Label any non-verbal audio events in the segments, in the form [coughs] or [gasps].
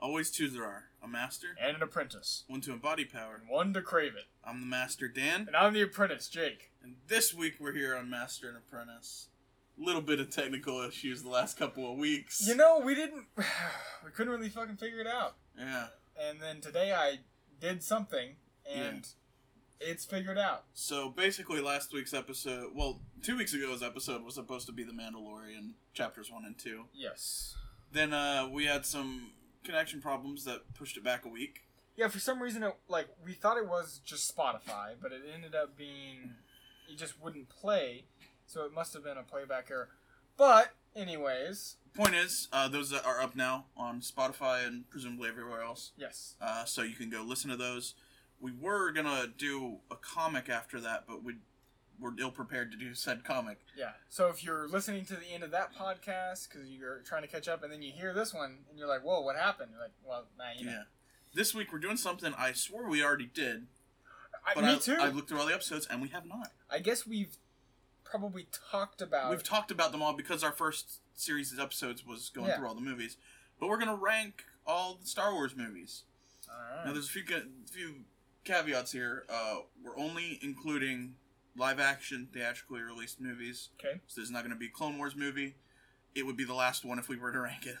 Always two there are a master, and an apprentice, one to embody power. and one to crave it. I'm the master, Dan, And I'm the apprentice, Jake. and this week we're here on Master and Apprentice. Little bit of technical issues the last couple of weeks. You know, we didn't. [sighs] We couldn't really fucking figure it out. yeah. And then today I did something, and it's figured out. So basically, last week's episode, well, two weeks ago's episode was supposed to be the Mandalorian chapters one and two. Yes. Then uh, we had some connection problems that pushed it back a week. Yeah, for some reason, it, like we thought it was just Spotify, but it ended up being it just wouldn't play, so it must have been a playback error. But anyways, Point is, uh, those are up now on Spotify and presumably everywhere else. yes, Uh, so you can go listen to those. We were gonna do a comic after that, but we were ill prepared to do said comic. yeah. So if you're listening to the end of that podcast because you're trying to catch up, and then you hear this one, and you're like, "Whoa, what happened?" You're like, "Well, now you know." Yeah. This week we're doing something I swore we already did, I, but me I, too. I looked through all the episodes and we have not. I guess we've probably talked about. We've talked about them all because our first series of episodes was going Yeah. through all the movies, but we're gonna rank all the Star Wars movies. Alright. Now, there's a few few caveats here. Uh, we're only including live action, theatrically released movies. okay. So there's not going to be a Clone Wars movie. It would be the last one if we were to [laughs] rank it.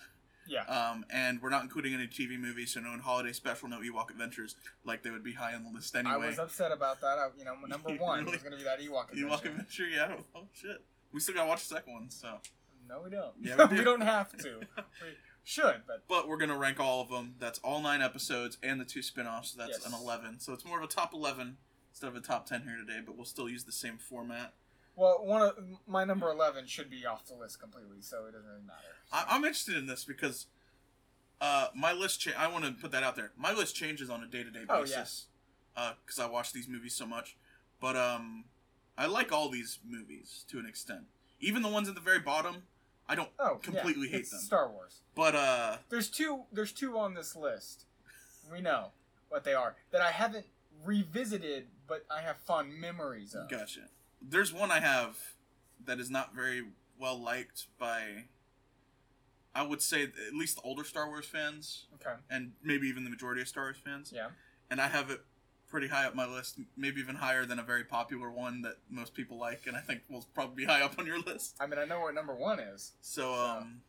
Yeah. Um, and we're not including any TV movies, so no holiday special, no Ewok Adventures, like they would be high on the list anyway. I was upset about that. I, you know, [laughs] number one Really? was going to be that Ewok adventure. Ewok Adventure, yeah. Oh shit, we still gotta watch the second one. So, No, we don't. Yeah, [laughs] we we, do. don't have to. We should, but but we're gonna rank all of them. That's all nine episodes and the two spin-offs. So that's Yes. an eleven. So it's more of a top eleven instead of a top ten here today. But we'll still use the same format. well, one of my number eleven should be off the list completely, so it doesn't really matter. I, I'm interested in this because uh, my list. Cha- I want to put that out there. My list changes on a day to day Oh, yeah. basis because I watch these movies so much. But um, I like all these movies to an extent. Even the ones at the very bottom, I don't Oh, completely yeah, hate it's them. Star Wars. But uh, There's two. There's two on this list. We know what they are that I haven't revisited, but I have fond memories of. gotcha. There's one I have that is not very well liked by. I would say at least the older Star Wars fans, Okay. and maybe even the majority of Star Wars fans. Yeah. and I have it pretty high up my list, maybe even higher than a very popular one that most people like, and I think will probably be high up on your list. I mean, I know what number one is. So, So- um,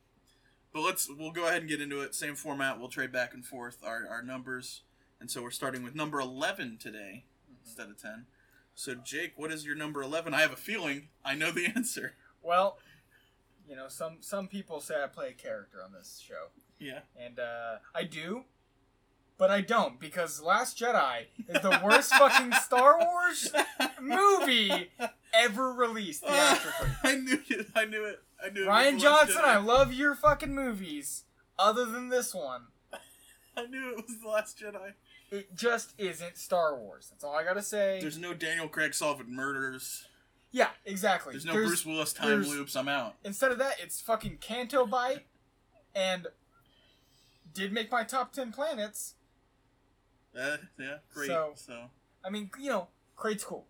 but let's we'll go ahead and get into it. Same format. We'll trade back and forth our, our numbers, and so we're starting with number eleven today instead of ten. So, Jake, what is your number eleven? I have a feeling I know the answer. Well, you know, some some people say I play a character on this show. Yeah. And uh, I do, but I don't because Last Jedi is the worst fucking Star Wars movie ever released theatrically. [laughs] I knew it. I knew it. I knew it. Rian was Johnson. I love your fucking movies, other than this one. [laughs] I knew it was the Last Jedi. It just isn't Star Wars. That's all I gotta say. There's no Daniel Craig solving murders. yeah, exactly. There's no Bruce Willis time loops. I'm out. Instead of that, it's fucking Canto Bight, and did make my top ten planets. Uh, yeah, great. So- So, I mean, you know, Crait's cool.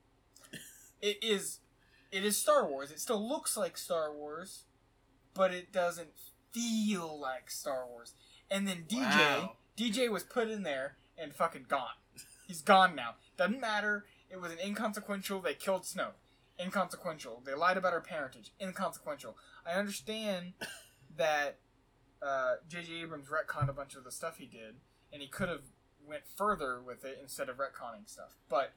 [laughs] It is, it is Star Wars. It still looks like Star Wars, but it doesn't feel like Star Wars. And then DJ, Wow. DJ was put in there and fucking gone. He's gone now. Doesn't matter. It was an inconsequential. They killed Snoke. Inconsequential. They lied about her parentage. Inconsequential. I understand that uh, J.J. Abrams retconned a bunch of the stuff he did, and he could have went further with it instead of retconning stuff. But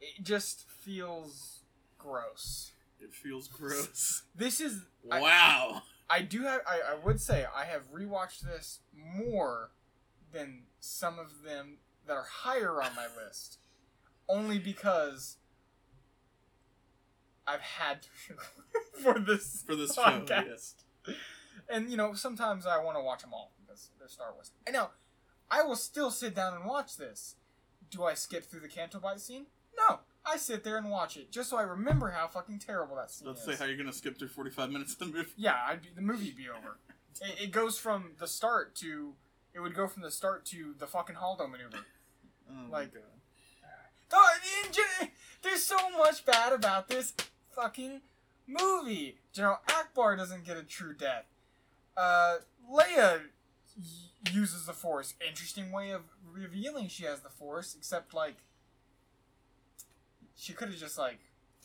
it just feels gross. it feels gross. This is I- wow. I do have. I, I would say I have rewatched this more than some of them that are higher on my [laughs] list, only because I've had to [laughs] for this For this show, podcast. And you know, sometimes I want to watch them all because they're Star Wars. I know. I will still sit down and watch this. Do I skip through the Canto Bight scene? No. I sit there and watch it just so I remember how fucking terrible that scene Let's is. say how you're gonna skip through 45 minutes of the movie. Yeah, I'd be, the movie'd be over. [laughs] It, it goes from the start to it would go from the start to the fucking Holdo maneuver. [laughs] Oh Like- Gen- There's so much bad about this fucking movie. General Ackbar doesn't get a true death. Uh, Leia uses the Force. Interesting way of revealing she has the Force, except like she could have just like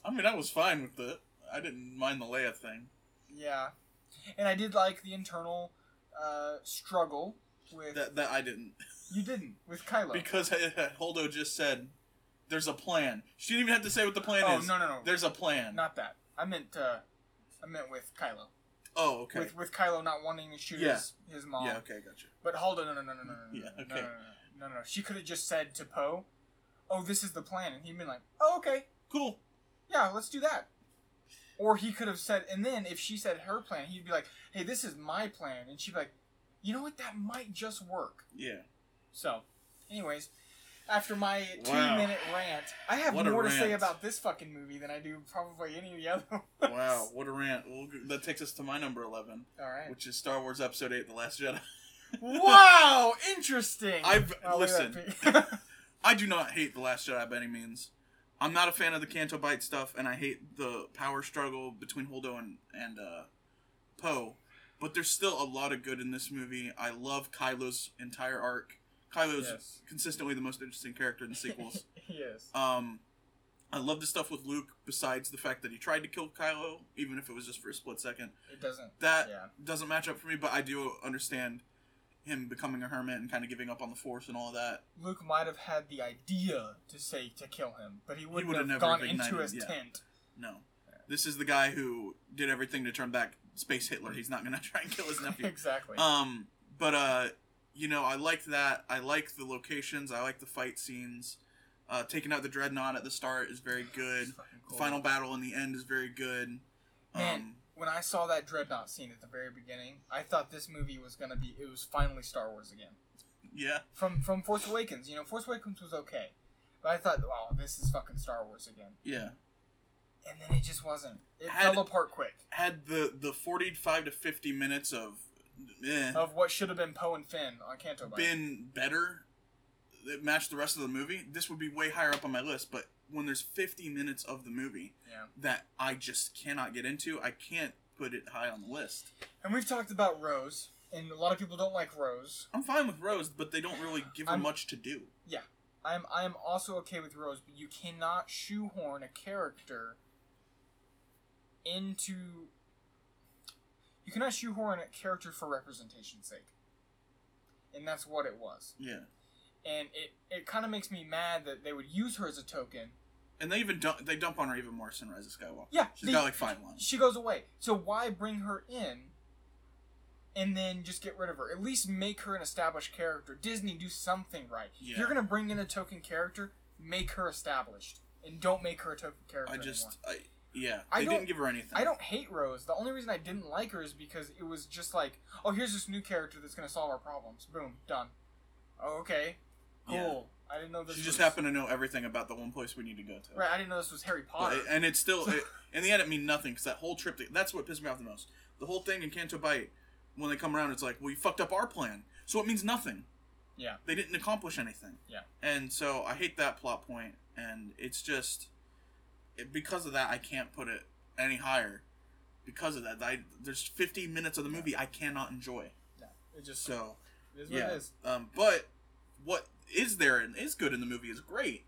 I mean, I was fine with it. I didn't mind the Leia thing. yeah, and I did like the internal uh, struggle with That that I didn't you didn't with Kylo. because Holdo just said there's a plan. She didn't even have to say what the plan is. oh is. no no no, There's a plan. not that. I meant uh, I meant with Kylo. oh, okay. With with Kylo not wanting to shoot Yeah. his, his mom. yeah, okay, gotcha. But hold on, no, no, no, no, no, no, Yeah, no, okay. no, no, no, no, no. She could have just said to Poe, "Oh, this is the plan," and he'd been like, "Oh, okay, Cool. yeah, let's do that." Or he could have said, and then if she said her plan, he'd be like, "Hey, this is my plan," and she'd be like, "You know what? That might just work." Yeah. So, anyways, after my two Wow. minute rant, I have What more to say about this fucking movie than I do probably any of the other ones. Wow, what a rant. Well, that takes us to my number 11, All right. which is Star Wars Episode 8 The Last Jedi. [laughs] Wow, interesting. I've- I'll listen. [laughs] I do not hate The Last Jedi by any means. I'm not a fan of the Canto Bight stuff, and I hate the power struggle between Holdo and, and uh, Poe. But there's still a lot of good in this movie. I love Kylo's entire arc. Kylo's Yes. consistently the most interesting character in the sequels. [laughs] yes. um, I love the stuff with Luke, besides the fact that he tried to kill Kylo, even if it was just for a split second. It doesn't. That Yeah. doesn't match up for me, but I do understand him becoming a hermit and kind of giving up on the Force and all of that. Luke might have had the idea to say to kill him, but he wouldn't would have gone ignited, into his yeah. tent. No. This is the guy who did everything to turn back Space Hitler. He's not going [laughs] to try and kill his nephew. exactly. um, but, uh, you know, I liked that. I like the locations. I like the fight scenes. Uh, taking out the Dreadnought at the start is very [sighs] good. It's fucking The cool. final battle in the end is very good. Man, Um, when I saw that dreadnought scene at the very beginning, I thought this movie was gonna be. It was finally Star Wars again. yeah. From from Force Awakens, you know, Force Awakens was okay, but I thought, wow, this is fucking Star Wars again. Yeah. And then it just wasn't. It Had- fell apart quick. Had the, the 45 to 50 minutes of eh, Of what should have been Poe and Finn on Canto Bight. been better, that matched the rest of the movie, this would be way higher up on my list. But when there's 50 minutes of the movie Yeah. that I just cannot get into, I can't put it high on the list. And we've talked about Rose, and a lot of people don't like Rose. I'm fine with Rose, but they don't really give her I'm- much to do. Yeah. I am I am also okay with Rose, but you cannot shoehorn a character into you cannot shoehorn a character for representation's sake. And that's what it was. Yeah. And it, it kind of makes me mad that they would use her as a token. And they even dump, they dump on her even more in Rise of Skywalker. Yeah, She's they- got like five lines. she goes away. So why bring her in and then just get rid of her? At least make her an established character. Disney, do something right. If you're gonna bring in a token character, make her established, and don't make her a token character. I just, anymore. I yeah, I didn't give her anything. I don't hate Rose. The only reason I didn't like her is because it was just like, oh, here's this new character that's gonna solve our problems. Boom, done. Oh, okay, cool. I didn't know this. She was, just happened to know everything about the one place we need to go to. Right, I didn't know this was Harry Potter. and it's still, it, [laughs] in the end, it mean nothing because that whole trip. That's what pissed me off the most. The whole thing in Canto Bight, when they come around, it's like, well, you fucked up our plan, so it means nothing. yeah, They didn't accomplish anything. Yeah. And so I hate that plot point, and it's just because of that I can't put it any higher. Because of that, I, there's 50 minutes of the movie I cannot enjoy. yeah. It just So it is what yeah, it is. um, but what is there and is good in the movie is great,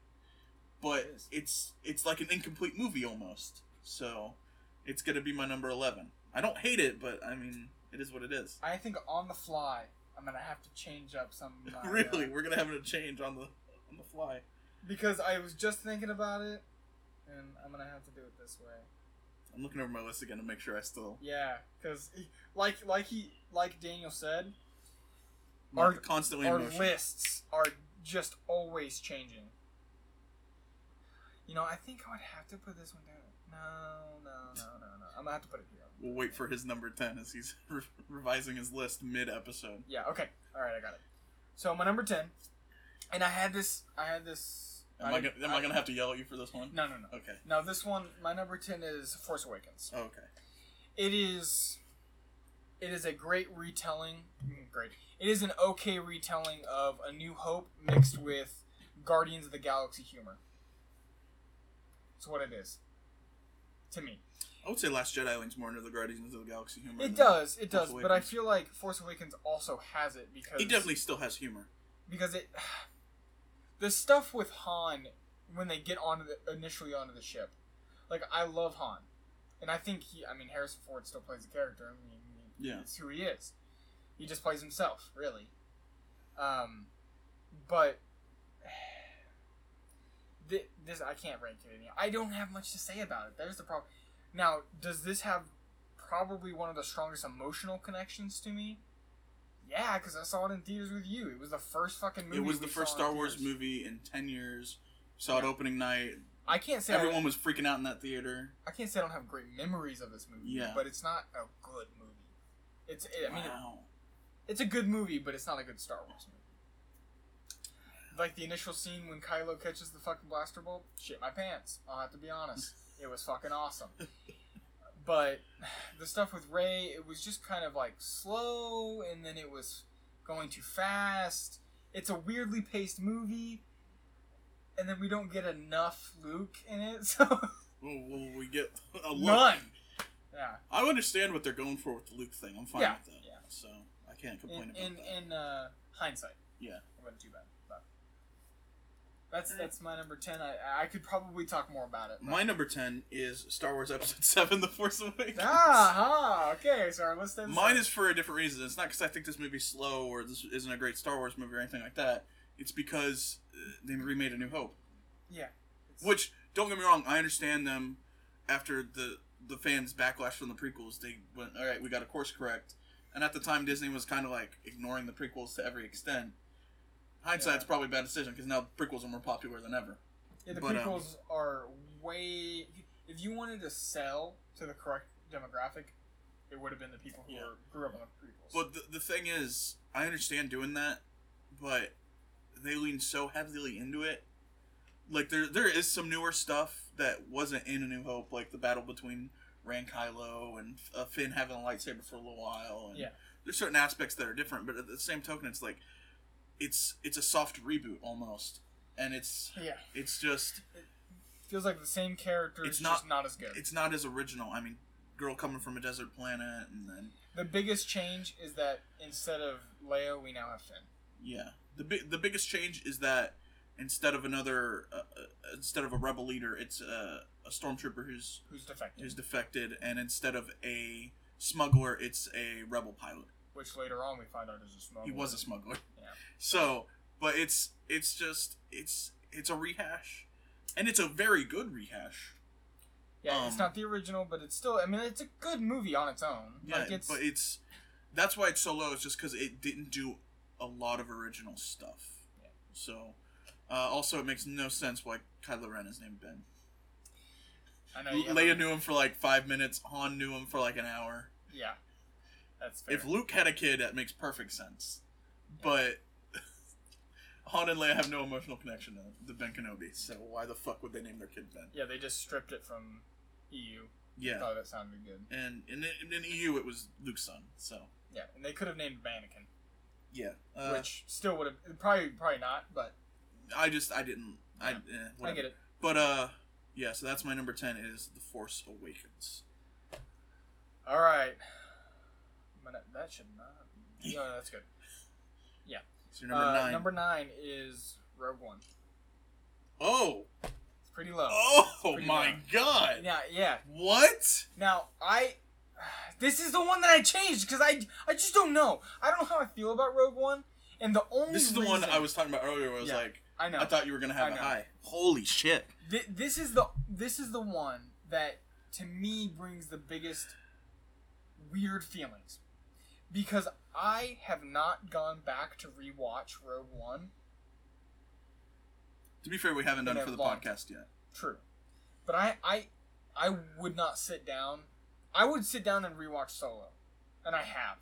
but It is. it's it's like an incomplete movie almost. So it's gonna be my number 11. I don't hate it, but I mean it is what it is. I think on the fly, I'm gonna have to change up some. [laughs] my, uh, really, we're gonna have a change on the on the fly. because I was just thinking about it, and I'm gonna have to do it this way. I'm looking over my list again to make sure I still Yeah, because like like he like Daniel said, I'm Our- constantly our lists are just always changing. You know, I think I would have to put this one down. No, no, no, no, no. I'm gonna have to put it here. We'll wait for his number 10 as he's [laughs] re- revising his list mid episode. Yeah. Okay. All right. I got it. So my number ten, and I had this. I had this. Am I, gonna, am I, gonna have to yell at you for this one? No, no, no. Okay. Now this one, my number ten is Force Awakens. Oh, okay. It is. It is a great retelling. Great. It is an okay retelling of A New Hope mixed with Guardians of the Galaxy humor. It's what it is. To me, I would say Last Jedi leans more into the Guardians of the Galaxy humor. It does, it Force does, but I feel like Force Awakens also has it because He definitely still has humor. because it the stuff with Han when they get onto the initially onto the ship, like I love Han, and I think he, I mean Harrison Ford still plays the character. I mean, he- Yeah. it's who he is. He just plays himself, really. Um, but [sighs] thi- this I can't rank it. Any. I don't have much to say about it. There's the problem. Now, does this have probably one of the strongest emotional connections to me? Yeah, because I saw it in theaters with you. It was the first fucking movie. it was the first Star Wars theaters. movie in ten years. Saw it opening night. I can't say Everyone I, was freaking out in that theater. I can't say I don't have great memories of this movie. Yeah. but it's not a good movie. It's it, I mean wow. it's a good movie, but it's not a good Star Wars movie. Like the initial scene when Kylo catches the fucking blaster bolt, shit my pants. I'll have to be honest. It was fucking awesome. [laughs] But [sighs] the stuff with Rey, it was just kind of like slow, and then it was going too fast. It's a weirdly paced movie, and then we don't get enough Luke in it, [laughs] so Well, well, we get a look. none. Yeah. I understand what they're going for with the Luke thing. I'm fine Yeah, with that. yeah. So I can't complain in about in, that. in uh, hindsight, Yeah. it wasn't too bad. But that's that's my number ten. I I could probably talk more about it. but- My number ten is Star Wars Episode [laughs] Seven: The Force Awakens. ah, ha, okay. So our list ends Mine is for a different reason. It's not because I think this movie's slow or this isn't a great Star Wars movie or anything like that. It's because uh, they remade A New Hope. yeah. It's- Which don't get me wrong, I understand them after the the fans backlash from the prequels. They went, all right, we got a course correct. And at the time, Disney was kind of like ignoring the prequels to every extent. Hindsight's Yeah. probably a bad decision because now prequels are more popular than ever. yeah, the but, um, prequels are way. If you wanted to sell to the correct demographic, it would have been the people who Yeah. were, grew up on the prequels. But the, the thing is, I understand doing that, but they lean so heavily into it. Like there, there is some newer stuff that wasn't in A New Hope, like the battle between Rey and Kylo and uh, Finn having a lightsaber for a little while. And Yeah. there's certain aspects that are different, but at the same token, it's like it's it's a soft reboot almost, and it's yeah, it's just feels like the same character. It's not- just not as good. it's not as original. I mean, girl coming from a desert planet, and then The biggest change is that instead of Leia, we now have Finn. Yeah, the big the biggest change is that instead of another uh, uh, instead of a rebel leader, it's a, a stormtrooper who's Who's defected? who's defected, and instead of a smuggler, it's a rebel pilot. Which later on we find out is a smuggler. He was a smuggler. Yeah. [laughs] So, but it's it's just it's it's a rehash, and it's a very good rehash. Yeah, it's um, not the original, but it's still. I mean, it's a good movie on its own. Yeah, like it's, but it's that's why it's so low. Is just because it didn't do a lot of original stuff. Yeah. So, uh, also it makes no sense why Kylo Ren is named Ben. I know. Leia knew him for like five minutes. Han knew him for like an hour. Yeah, that's fair. If Luke had a kid, that makes perfect sense. But [laughs] Han and Leia have no emotional connection to, to Ben Kenobi. So why the fuck would they name their kid Ben? yeah, they just stripped it from EU. Yeah. Thought that sounded good. And in, in EU, it was Luke's son. So Yeah, and they could have named Anakin, yeah. Uh, which still would have probably probably not, but I just I didn't. I Yeah. eh, I get it. But uh, yeah. So that's my number ten is The Force Awakens. All right, That should not. Be, no, that's good. Yeah. So number Uh, nine. Number nine is Rogue One. oh. It's pretty low. Oh pretty my low. god. Yeah, yeah. What? Now I, this is the one that I changed because I I just don't know. I don't know how I feel about Rogue One, and the only This is the one reason- I was talking about earlier. Where I was Yeah. like, I know. I thought you were gonna have a high. Holy shit. Th- this is the this is the one that to me brings the biggest weird feelings because I have not gone back to rewatch Rogue One. To be fair, we haven't done it for the podcast yet. True, but I I I would not sit down. I would sit down and rewatch Solo, and I have.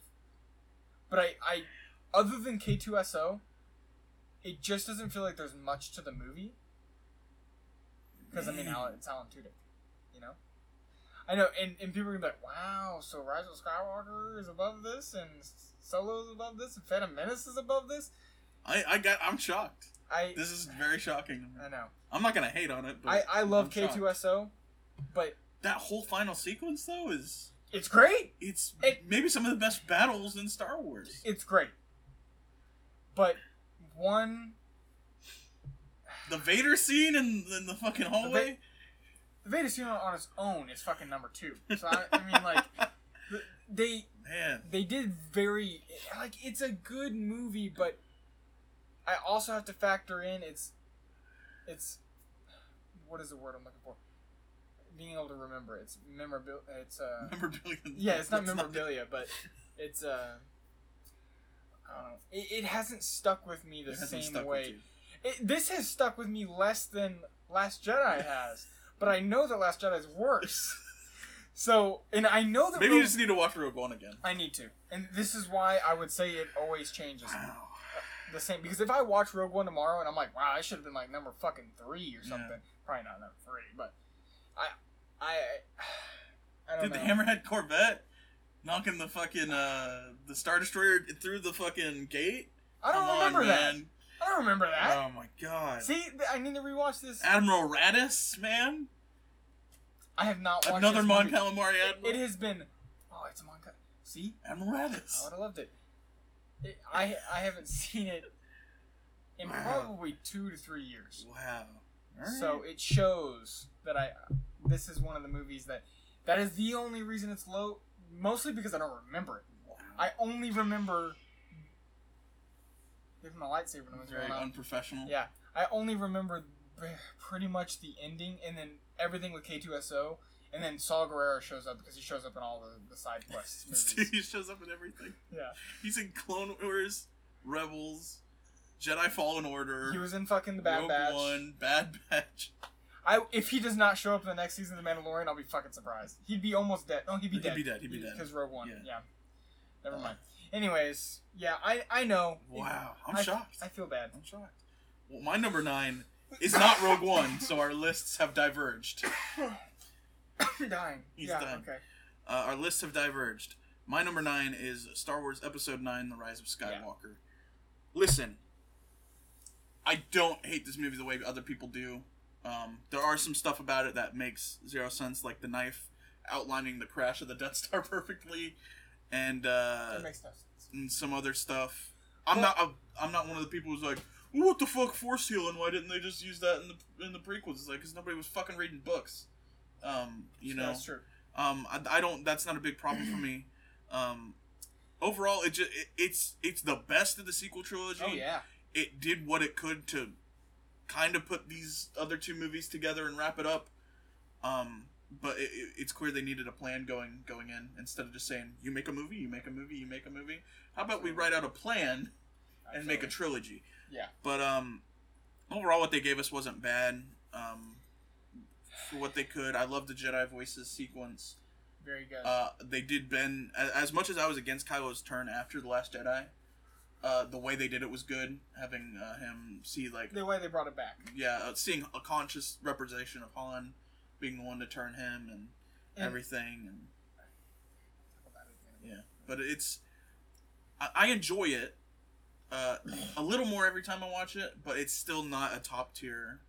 But I I other than K two S O, it just doesn't feel like there's much to the movie. Because I mean, mm. Alan, it's Alan Tudyk. I know, and, and people are gonna be like, "Wow, so Rise of Skywalker is above this, and Solo is above this, and Phantom Menace is above this." I, I got. I'm shocked. I This is very shocking. I know. I'm not gonna hate on it. But I, I love K2SO, but that whole final sequence though is It's great. it's It- maybe some of the best battles in Star Wars. It's great. But one The Vader scene in, in the fucking hallway. Vader on its own is fucking number two. So I, I mean, like [laughs] they Man, they did very like it's a good movie, but I also have to factor in it's it's what is the word I'm looking for? Being able to remember it's memorabilia. It's uh [laughs] memorabilia. yeah, it's not memorabilia, but it's uh I don't know. It, it hasn't stuck with me the same way. It, this has stuck with me less than Last Jedi has, but I know that Last Jedi is worse. [laughs] So, and I know that Maybe you just need to watch Rogue One again. I need to, and this is why I would say it always changes Wow. the same. Because if I watch Rogue One tomorrow and I'm like, wow, I should have been like number fucking three or Yeah. something, probably not number three, but I, I, I don't Did the. Hammerhead Corvette knocking the fucking uh the Star Destroyer through the fucking gate? I don't Come on, remember that. man. I don't remember that. Oh my god. See, I need to rewatch this. Admiral Raddus, man. I have not watched Another Mon movie. Calamari Admiral. It has been. Oh, it's a Mon. Cal- See, Admiral Raddus. Oh, I would have loved it. it. I I haven't [laughs] seen it in Wow. probably two to three years. Wow. So it shows that I. This is one of the movies that. That is the only reason it's low. Mostly because I don't remember it. wow. I only remember. Give him a lightsaber noise very on. unprofessional. Yeah, I only remember pretty much the ending and then everything with K2SO, and then Saw Gerrera shows up because he shows up in all the, the side quests [laughs] movies. he shows up in everything. yeah, He's in Clone Wars, Rebels, Jedi Fallen Order, he was in fucking the Bad Rogue Batch. One, Bad Batch. I if he does not show up in the next season of The Mandalorian, I'll be fucking surprised. He'd be almost dead. No, he'd be He'd dead. be dead, he'd be dead. Because Rogue One. Yeah. Yeah. Never Uh, mind. Anyways, yeah, I I know. Wow, I'm I, shocked. I feel bad. I'm shocked. Well, my number nine is not Rogue One, so our lists have diverged. [coughs] dying. He's yeah. dying. Okay. Uh, our lists have diverged. My number nine is Star Wars Episode Nine: The Rise of Skywalker. Listen, I don't hate this movie the way other people do. Um, there are some stuff about it that makes zero sense, like the knife outlining the crash of the Death Star [laughs] perfectly, and uh, makes no sense. and some other stuff. I'm Well- not. i I'm not one of the people who's like, well, "What the fuck, force healing? Why didn't they just use that in the in the prequels?" It's like because nobody was fucking reading books. Um, you know. That's true. Um, I, I don't. That's not a big problem for me. Um, overall, it just it, it's it's the best of the sequel trilogy. Oh yeah. It did what it could to kind of put these other two movies together and wrap it up. Um, but it, it, it's clear they needed a plan going going in instead of just saying you make a movie, you make a movie, you make a movie. How about we write out a plan and make a trilogy? Yeah. But um, overall, what they gave us wasn't bad. Um, for what they could, I love the Jedi voices sequence. Very good. Uh, they did bend as much as I was against Kylo's turn after the Last Jedi. Uh, the way they did it was good. Having uh, him see like the way they brought it back. yeah, uh, seeing a conscious representation of Han being the one to turn him and, everything, and yeah. But it's I, I enjoy it uh, a little more every time I watch it, but it's still not a top tier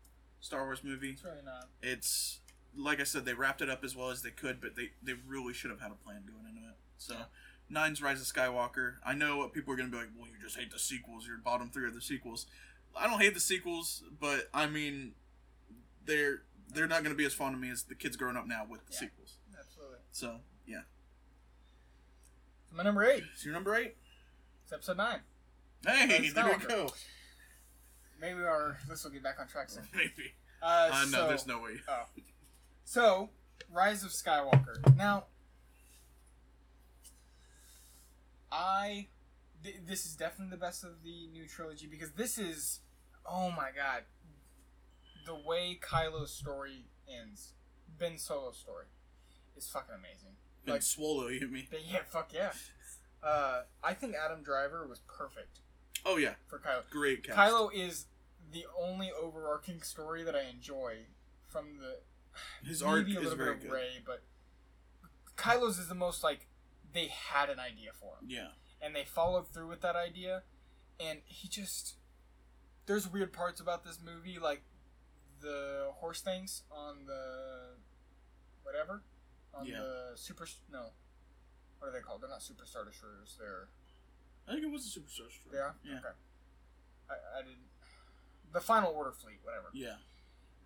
Star Wars movie. It's really not. It's like I said, they wrapped it up as well as they could, but they they really should have had a plan going into it. So. Nine's Rise of Skywalker. I know what people are going to be like, well, you just hate the sequels. Your bottom three are the sequels. I don't hate the sequels, but I mean, they're they're not going to be as fond of me as the kids growing up now with the Yeah. sequels. Absolutely. So yeah. So my number eight. So your number eight. It's episode nine. Hey, there we go. Maybe our this will get back on track soon. [laughs] Maybe. Uh, Uh, no, there's no way. Oh. So, Rise of Skywalker. Now, I. Th- this is definitely the best of the new trilogy because this is. Oh my god. The way Kylo's story ends, Ben Solo's story, is fucking amazing. Been Like- swallow you me. But yeah, fuck yeah. [laughs] Uh, I think Adam Driver was perfect Oh yeah, for Kylo. great cast. Kylo is the only overarching story that I enjoy from the [sighs] His art maybe a is little very bit of good. Rey, but Kylo's is the most like they had an idea for him Yeah. and they followed through with that idea, and he just there's weird parts about this movie like the horse things on the whatever on Yeah. the super. No, what are they called? They're not superstar destroyers. They're I think it was a Superstar Destroyer. are. Yeah. Okay. I, I didn't. The Final Order fleet, whatever. Yeah.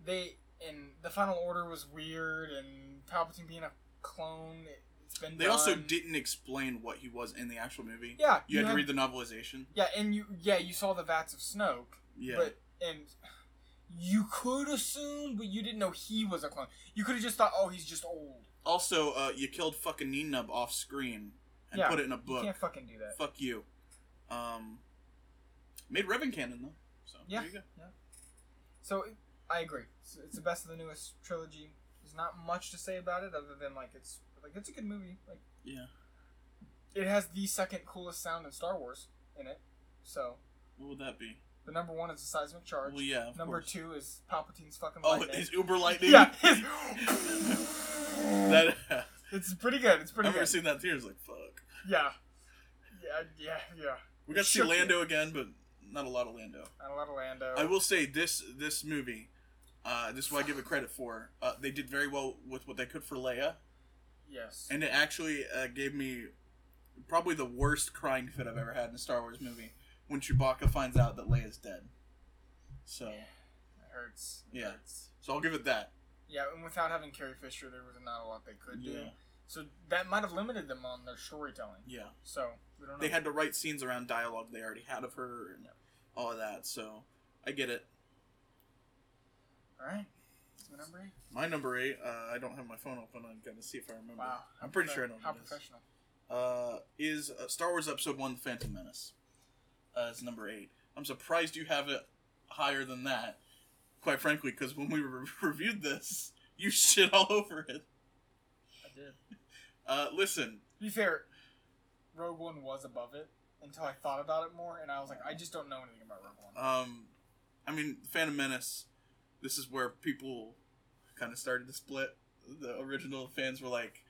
They and the Final Order was weird, and Palpatine being a clone. It, it's been. They also didn't explain what he was in the actual movie. Yeah, You had to read the novelization. Yeah, and you yeah you saw the vats of Snoke, Yeah. but and you could assume, but you didn't know he was a clone. You could have just thought, oh, he's just old. also, uh, you killed fucking Nien Nunb off screen and Yeah, put it in a You book. can't fucking do that. Fuck you. Um, made Revan canon though. So Yeah. you go. So I agree. It's, it's the best of the newest trilogy. There's not much to say about it other than like it's like it's a good movie. Like Yeah. it has the second coolest sound in Star Wars in it. So What would that be? The number one is the seismic charge. Well, yeah. Number course. two is Palpatine's fucking Oh, lightning. his Uber lightning. yeah, [laughs] that. it's pretty good. It's pretty. I pretty remember good. seeing that in theaters. Like fuck. Yeah, yeah, yeah, yeah. We got to see. Lando again, but not a lot of Lando. Not a lot of Lando. I will say this this movie, uh, this is what I give it credit for. Uh, they did very well with what they could for Leia, yes. and it actually uh, gave me probably the worst crying fit I've ever had in a Star Wars movie when Chewbacca finds out that Leia's dead. So, It hurts. It Yeah. hurts. so I'll give it that. Yeah, and without having Carrie Fisher, there was not a lot they could do. So that might have limited them on their storytelling. yeah. So we don't know. They had to write scenes around dialogue they already had of her and Yeah. all of that. So I get it. All right. So number eight. My number eight. Uh, I don't have my phone open. I'm gonna see if I remember. Wow. I'm pretty sure I know How it is. professional. uh, is uh, Star Wars Episode One: The Phantom Menace. Uh, it's number eight. I'm surprised you have it higher than that. Quite frankly, because when we [laughs] re- reviewed this, you [laughs] shit all over it. I did. [laughs] Uh, listen, To be fair, Rogue One was above it until I thought about it more, and I was like, I just don't know anything about Rogue One. um, I mean, Phantom Menace. This is where people kind of started to split. The original fans were like,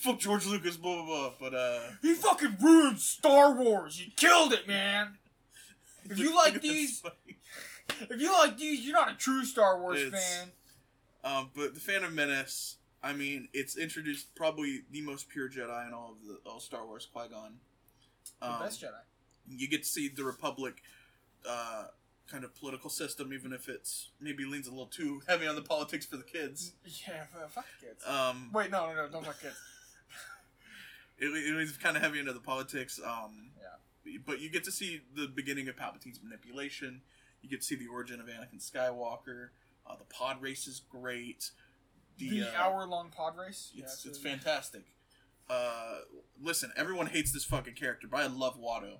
"Fuck George Lucas," blah blah blah. But uh, He fucking ruined Star Wars. You killed it, man. If you like [laughs] these-. If you like these, you're not a true Star Wars It's- fan. Um, but the Phantom Menace, I mean, it's introduced probably the most pure Jedi in all of the all Star Wars, Qui Gon. The Um, best Jedi. you get to see the Republic, uh, kind of political system, even if it's maybe leans a little too heavy on the politics for the kids. Yeah, fuck kids. Um, Wait, no, no, no, don't fuck kids. It, it was kind of heavy into the politics. Um, Yeah. But you get to see the beginning of Palpatine's manipulation. You get to see the origin of Anakin Skywalker. Uh, the pod race is great. The, uh, hour-long pod race. Yeah, It's, it's a- fantastic. Uh, listen, everyone hates this fucking character, but I love Watto.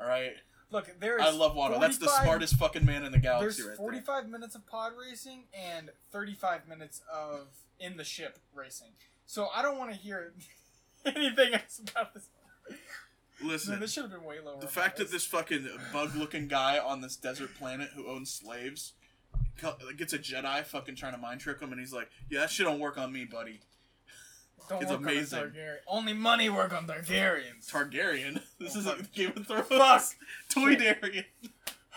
All right, Look, there is. I love Watto. That's the smartest fucking man in the There's galaxy, right 45 minutes of pod racing and 35 minutes of in the ship racing. So I don't want to hear [laughs] [laughs] anything else about this. Listen, this should have been way lower. the fact that this fucking bug-looking guy on this desert planet who owns slaves gets a Jedi fucking trying to mind trick him, and he's like, "Yeah, that shit don't work on me, buddy." Don't it's on amazing. Targaryen. Only money work on Targaryens. Targaryen. [laughs] This Oh, is a Game of Thrones. Fuck. Toydarian. [sighs]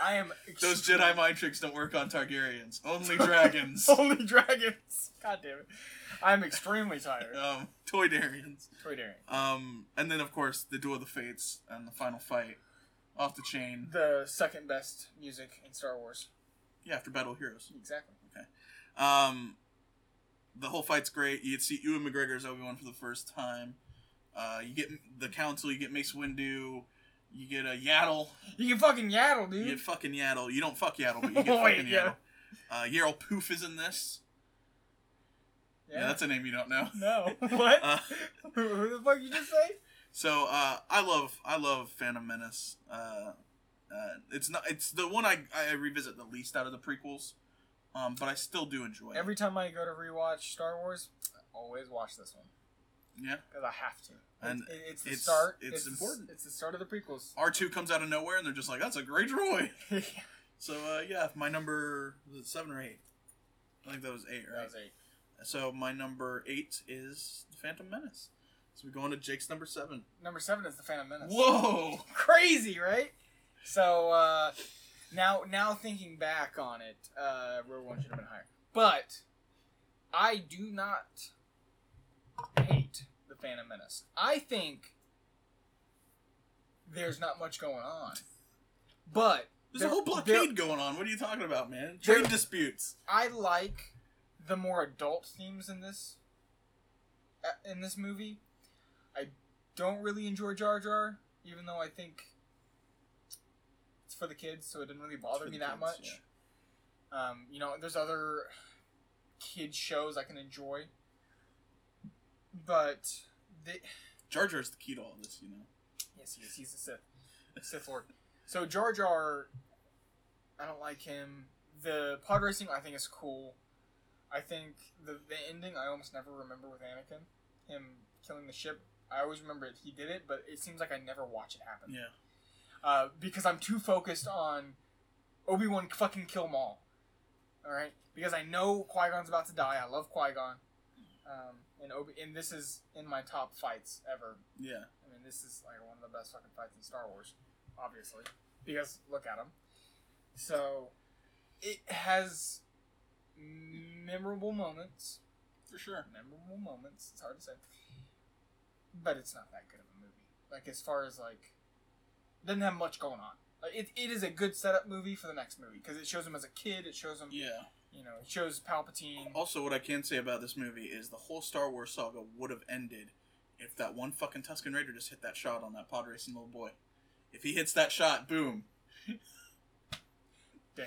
I am. Those Jedi mind tricks don't work on Targaryens. [laughs] Only dragons. Only dragons. God damn it. I'm extremely tired. [laughs] um, Toydarians. Toy Daring. Um, and then of course the Duel of the Fates and the final fight, off the chain. The second best music in Star Wars. Yeah, after Battle of Heroes. Exactly. Um, the whole fight's great. You get see Ewan McGregor as Obi Wan for the first time. Uh, you get the Council. You get Mace Windu. You get a Yaddle. You can fucking yaddle, dude. You get fucking Yaddle. You don't fuck Yaddle, but you [laughs] get Wait, fucking yeah. Yaddle. Uh, Yarael Poof is in this. Yeah. that's a name you don't know. No. [laughs] [laughs] What? Uh, [laughs] who, the fuck you just say? So uh, I love I love Phantom Menace. Uh, uh, it's not it's the one I, I revisit the least out of the prequels, um, but I still do enjoy it. Every it. time I go to rewatch Star Wars, I always watch this one Yeah, because I have to. And it's, it's the it's- start. it's the- important. it's the start of the prequels. R two comes out of nowhere and they're just like that's a great droid. So uh, yeah, my number was it seven or eight. I think that was eight, That right? was eight. So my number eight is the Phantom Menace. So we go on to Jake's number seven. Number seven is the Phantom Menace. Whoa! [laughs] Crazy, right? So uh, now, now thinking back on it, uh, Rogue One should have been higher. But I do not hate the Phantom Menace. I think there's not much going on, but There's there- a whole blockade going on. What are you talking about, man? Trade disputes. I like the more adult themes in this uh, in this movie. I don't really enjoy Jar Jar, even though I think it's for the kids, so it didn't really bother me that kids, much. Um, you know, there's other kid shows I can enjoy, but they, Jar Jar is the key to all this, you know. yes, he is. He's a Sith, Sith Lord. So Jar Jar, I don't like him. The pod racing I think is cool. I think the the ending I almost never remember with Anakin, him killing the ship. I always remember it, he did it, but it seems like I never watch it happen. Yeah. Uh, because I'm too focused on Obi Wan fucking kill Maul. All right, because I know Qui Gon's about to die. I love Qui Gon, um, and Obi, and this is in my top fights ever. Yeah. I mean, this is like one of the best fucking fights in Star Wars, obviously, because look at him. So, it has memorable moments. For sure. Memorable moments. It's hard to say, but it's not that good of a movie. Like as far as like, doesn't have much going on. Like, it, it is a good setup movie for the next movie because it shows him as a kid. It shows him, Yeah. you know, it shows Palpatine. Also, what I can say about this movie is the whole Star Wars saga would have ended if that one fucking Tusken Raider just hit that shot on that pod racing little boy. If he hits that shot, boom. [laughs] Damn.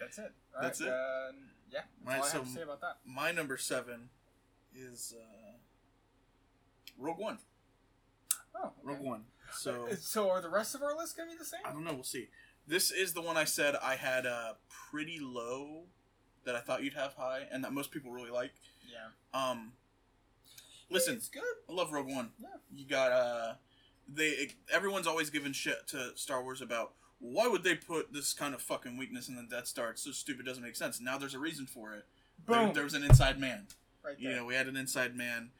That's it. All That's right, it? Uh, yeah, that's Right, all I have to say about that. My number seven is uh, Rogue One. Oh, okay. Rogue One. So [laughs] so are the rest of our list gonna be the same? I don't know. We'll see. This is the one I said I had uh, pretty low that I thought you'd have high, and that most people really like. Yeah. Um, listen, it's good. I love Rogue One. Yeah. You got uh, they everyone's always given shit to Star Wars about why would they put this kind of fucking weakness in the Death Star? It's so stupid, doesn't make sense. Now there's a reason for it. There, Boom. there was an inside man. right there. You know, we had an inside man.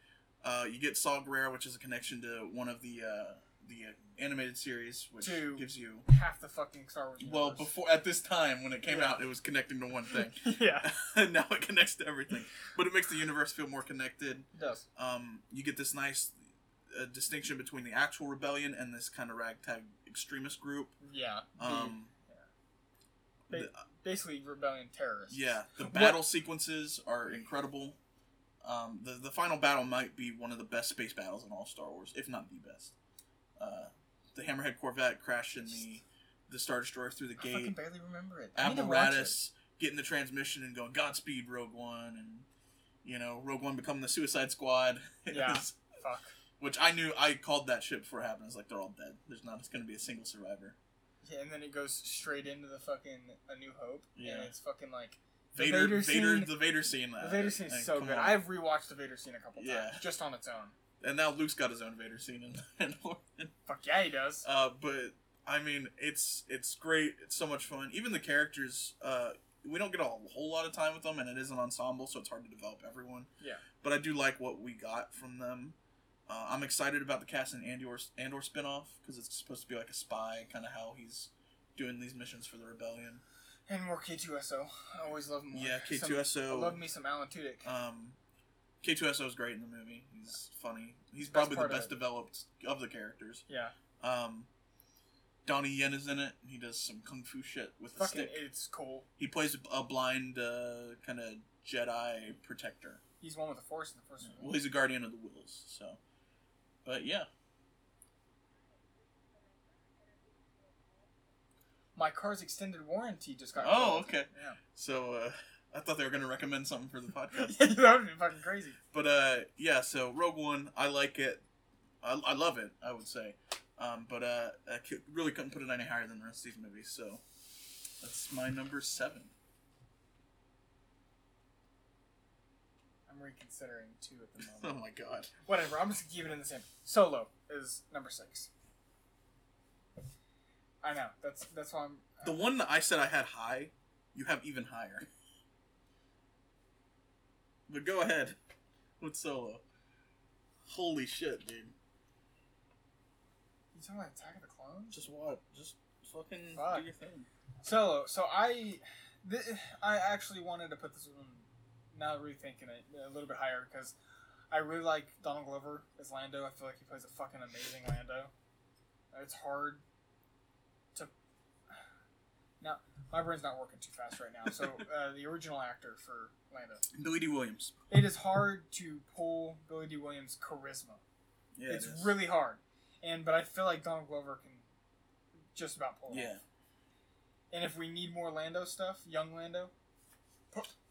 Uh, you get Saw Gerrera, which is a connection to one of the uh, the uh, animated series, which To- gives you Half the fucking Star Wars. well before at this time when it came Yeah. out, it was connecting to one thing. [laughs] yeah, [laughs] now it connects to everything, but it makes the universe feel more connected. it does. Um, you get this nice uh, distinction between the actual rebellion and this kind of ragtag extremist group. Yeah. The- Um, Ba- the- basically, rebellion terrorists. yeah, the What- battle sequences are incredible. Um, the the final battle might be one of the best space battles in all Star Wars, if not the best. Uh, the Hammerhead Corvette crashing the the Star Destroyer through the gate. I fucking gate. barely remember it. I need Apparatus getting the transmission and going Godspeed Rogue One, and you know Rogue One becoming the Suicide Squad. [laughs] Yeah. Fuck. Which I knew I called that shit before it happened. It's like they're all dead. There's not going to be a single survivor. Yeah, and then it goes straight into the fucking A New Hope. Yeah. And it's fucking like Vader, Vader Vader, scene- the Vader scene. the uh, Vader scene is so good. on. I've rewatched the Vader scene a couple Yeah. times just on its own. and now Luke's got his own Vader scene in, [laughs] in Fuck yeah, he does. Uh, but I mean, it's it's great. It's so much fun. Even the characters, uh, we don't get a whole lot of time with them, and it is an ensemble, so it's hard to develop everyone. Yeah. But I do like what we got from them. Uh, I'm excited about the cast and Andor Andor spinoff because it's supposed to be like a spy, kind of how he's doing these missions for the rebellion. And more K2SO. I always love more. Yeah, K2SO. I love me some Alan Tudyk. Um, K2SO is great in the movie. He's funny. He's Best probably the part of best developed of the characters. yeah. Um, Donnie Yen is in it. He does some kung fu shit with the Fucking, stick. it's cool. He plays a blind uh, kind of Jedi protector. He's one with the Force in the first Well, one. he's a guardian of the Wills. So, but yeah, My car's extended warranty just got. Oh, called. okay. Yeah. so uh, I thought they were gonna recommend something for the podcast. [laughs] that would be fucking crazy. But uh, yeah, so Rogue One, I like it. I, I love it. I would say, um, but uh, I really couldn't put it any higher than the rest of these movies. So that's my number seven. I'm reconsidering two at the [laughs] moment. Oh my god. Whatever. I'm just keeping it in the same. Solo is number six. I know. That's that's why I'm. Uh, the one that I said I had high, you have even higher. But go ahead with Solo. Holy shit, dude! You talking about Attack of the Clones? Just what? Just fucking Fuck. do your thing. Solo. So I, th- I actually wanted to put this one. Now rethinking it a little bit higher because I really like Donald Glover as Lando. I feel like he plays a fucking amazing Lando. It's hard to. Now my brain's not working too fast right now. So [laughs] uh, the original actor for Lando. Billy Dee Williams. It is hard to pull Billy Dee Williams' charisma. Yeah, it's it really hard, and but I feel like Donald Glover can just about pull it Yeah. off. And if we need more Lando stuff, young Lando,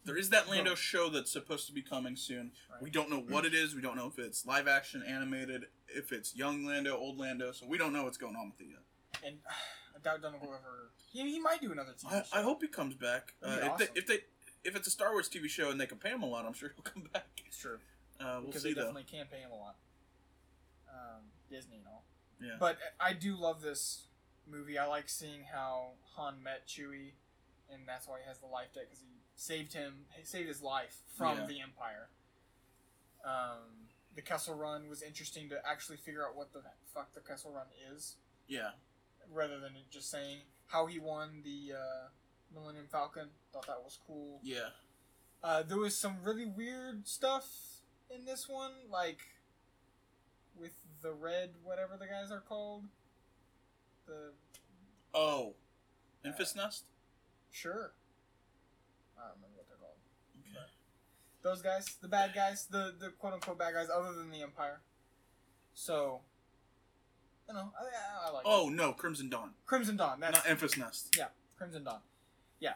There is that Lando show that's supposed to be coming soon. Right. We don't know what it is. We don't know if it's live action, animated, if it's young Lando, old Lando. So we don't know what's going on with it yet. and [sighs] I doubt Donald Glover. He, he might do another TV I, show. I hope he comes back. Uh, if, awesome. they, if they if it's a Star Wars TV show and they can pay him a lot, I'm sure he'll [laughs] come back. it's true Uh, we'll because see they though. definitely can pay him a lot. Um, Disney and all. Yeah. But I do love this movie. I like seeing how Han met Chewie, and that's why he has the life debt because he saved him, saved his life from Yeah. the Empire. Um, the Kessel Run was interesting to actually figure out what the fuck the Kessel Run is, Yeah. rather than just saying how he won the uh, Millennium Falcon. Thought that was cool. Yeah. Uh, there was some really weird stuff in this one, like with the red, whatever the guys are called. The Oh. Enfys Nest? sure, I don't remember what they're called. Okay. Those guys, the bad guys, the the quote unquote bad guys, other than the Empire. So, you know, I, I like. Oh, it. no. Crimson Dawn. Crimson Dawn. That's Not Enfys Nest. yeah, Crimson Dawn. Yeah.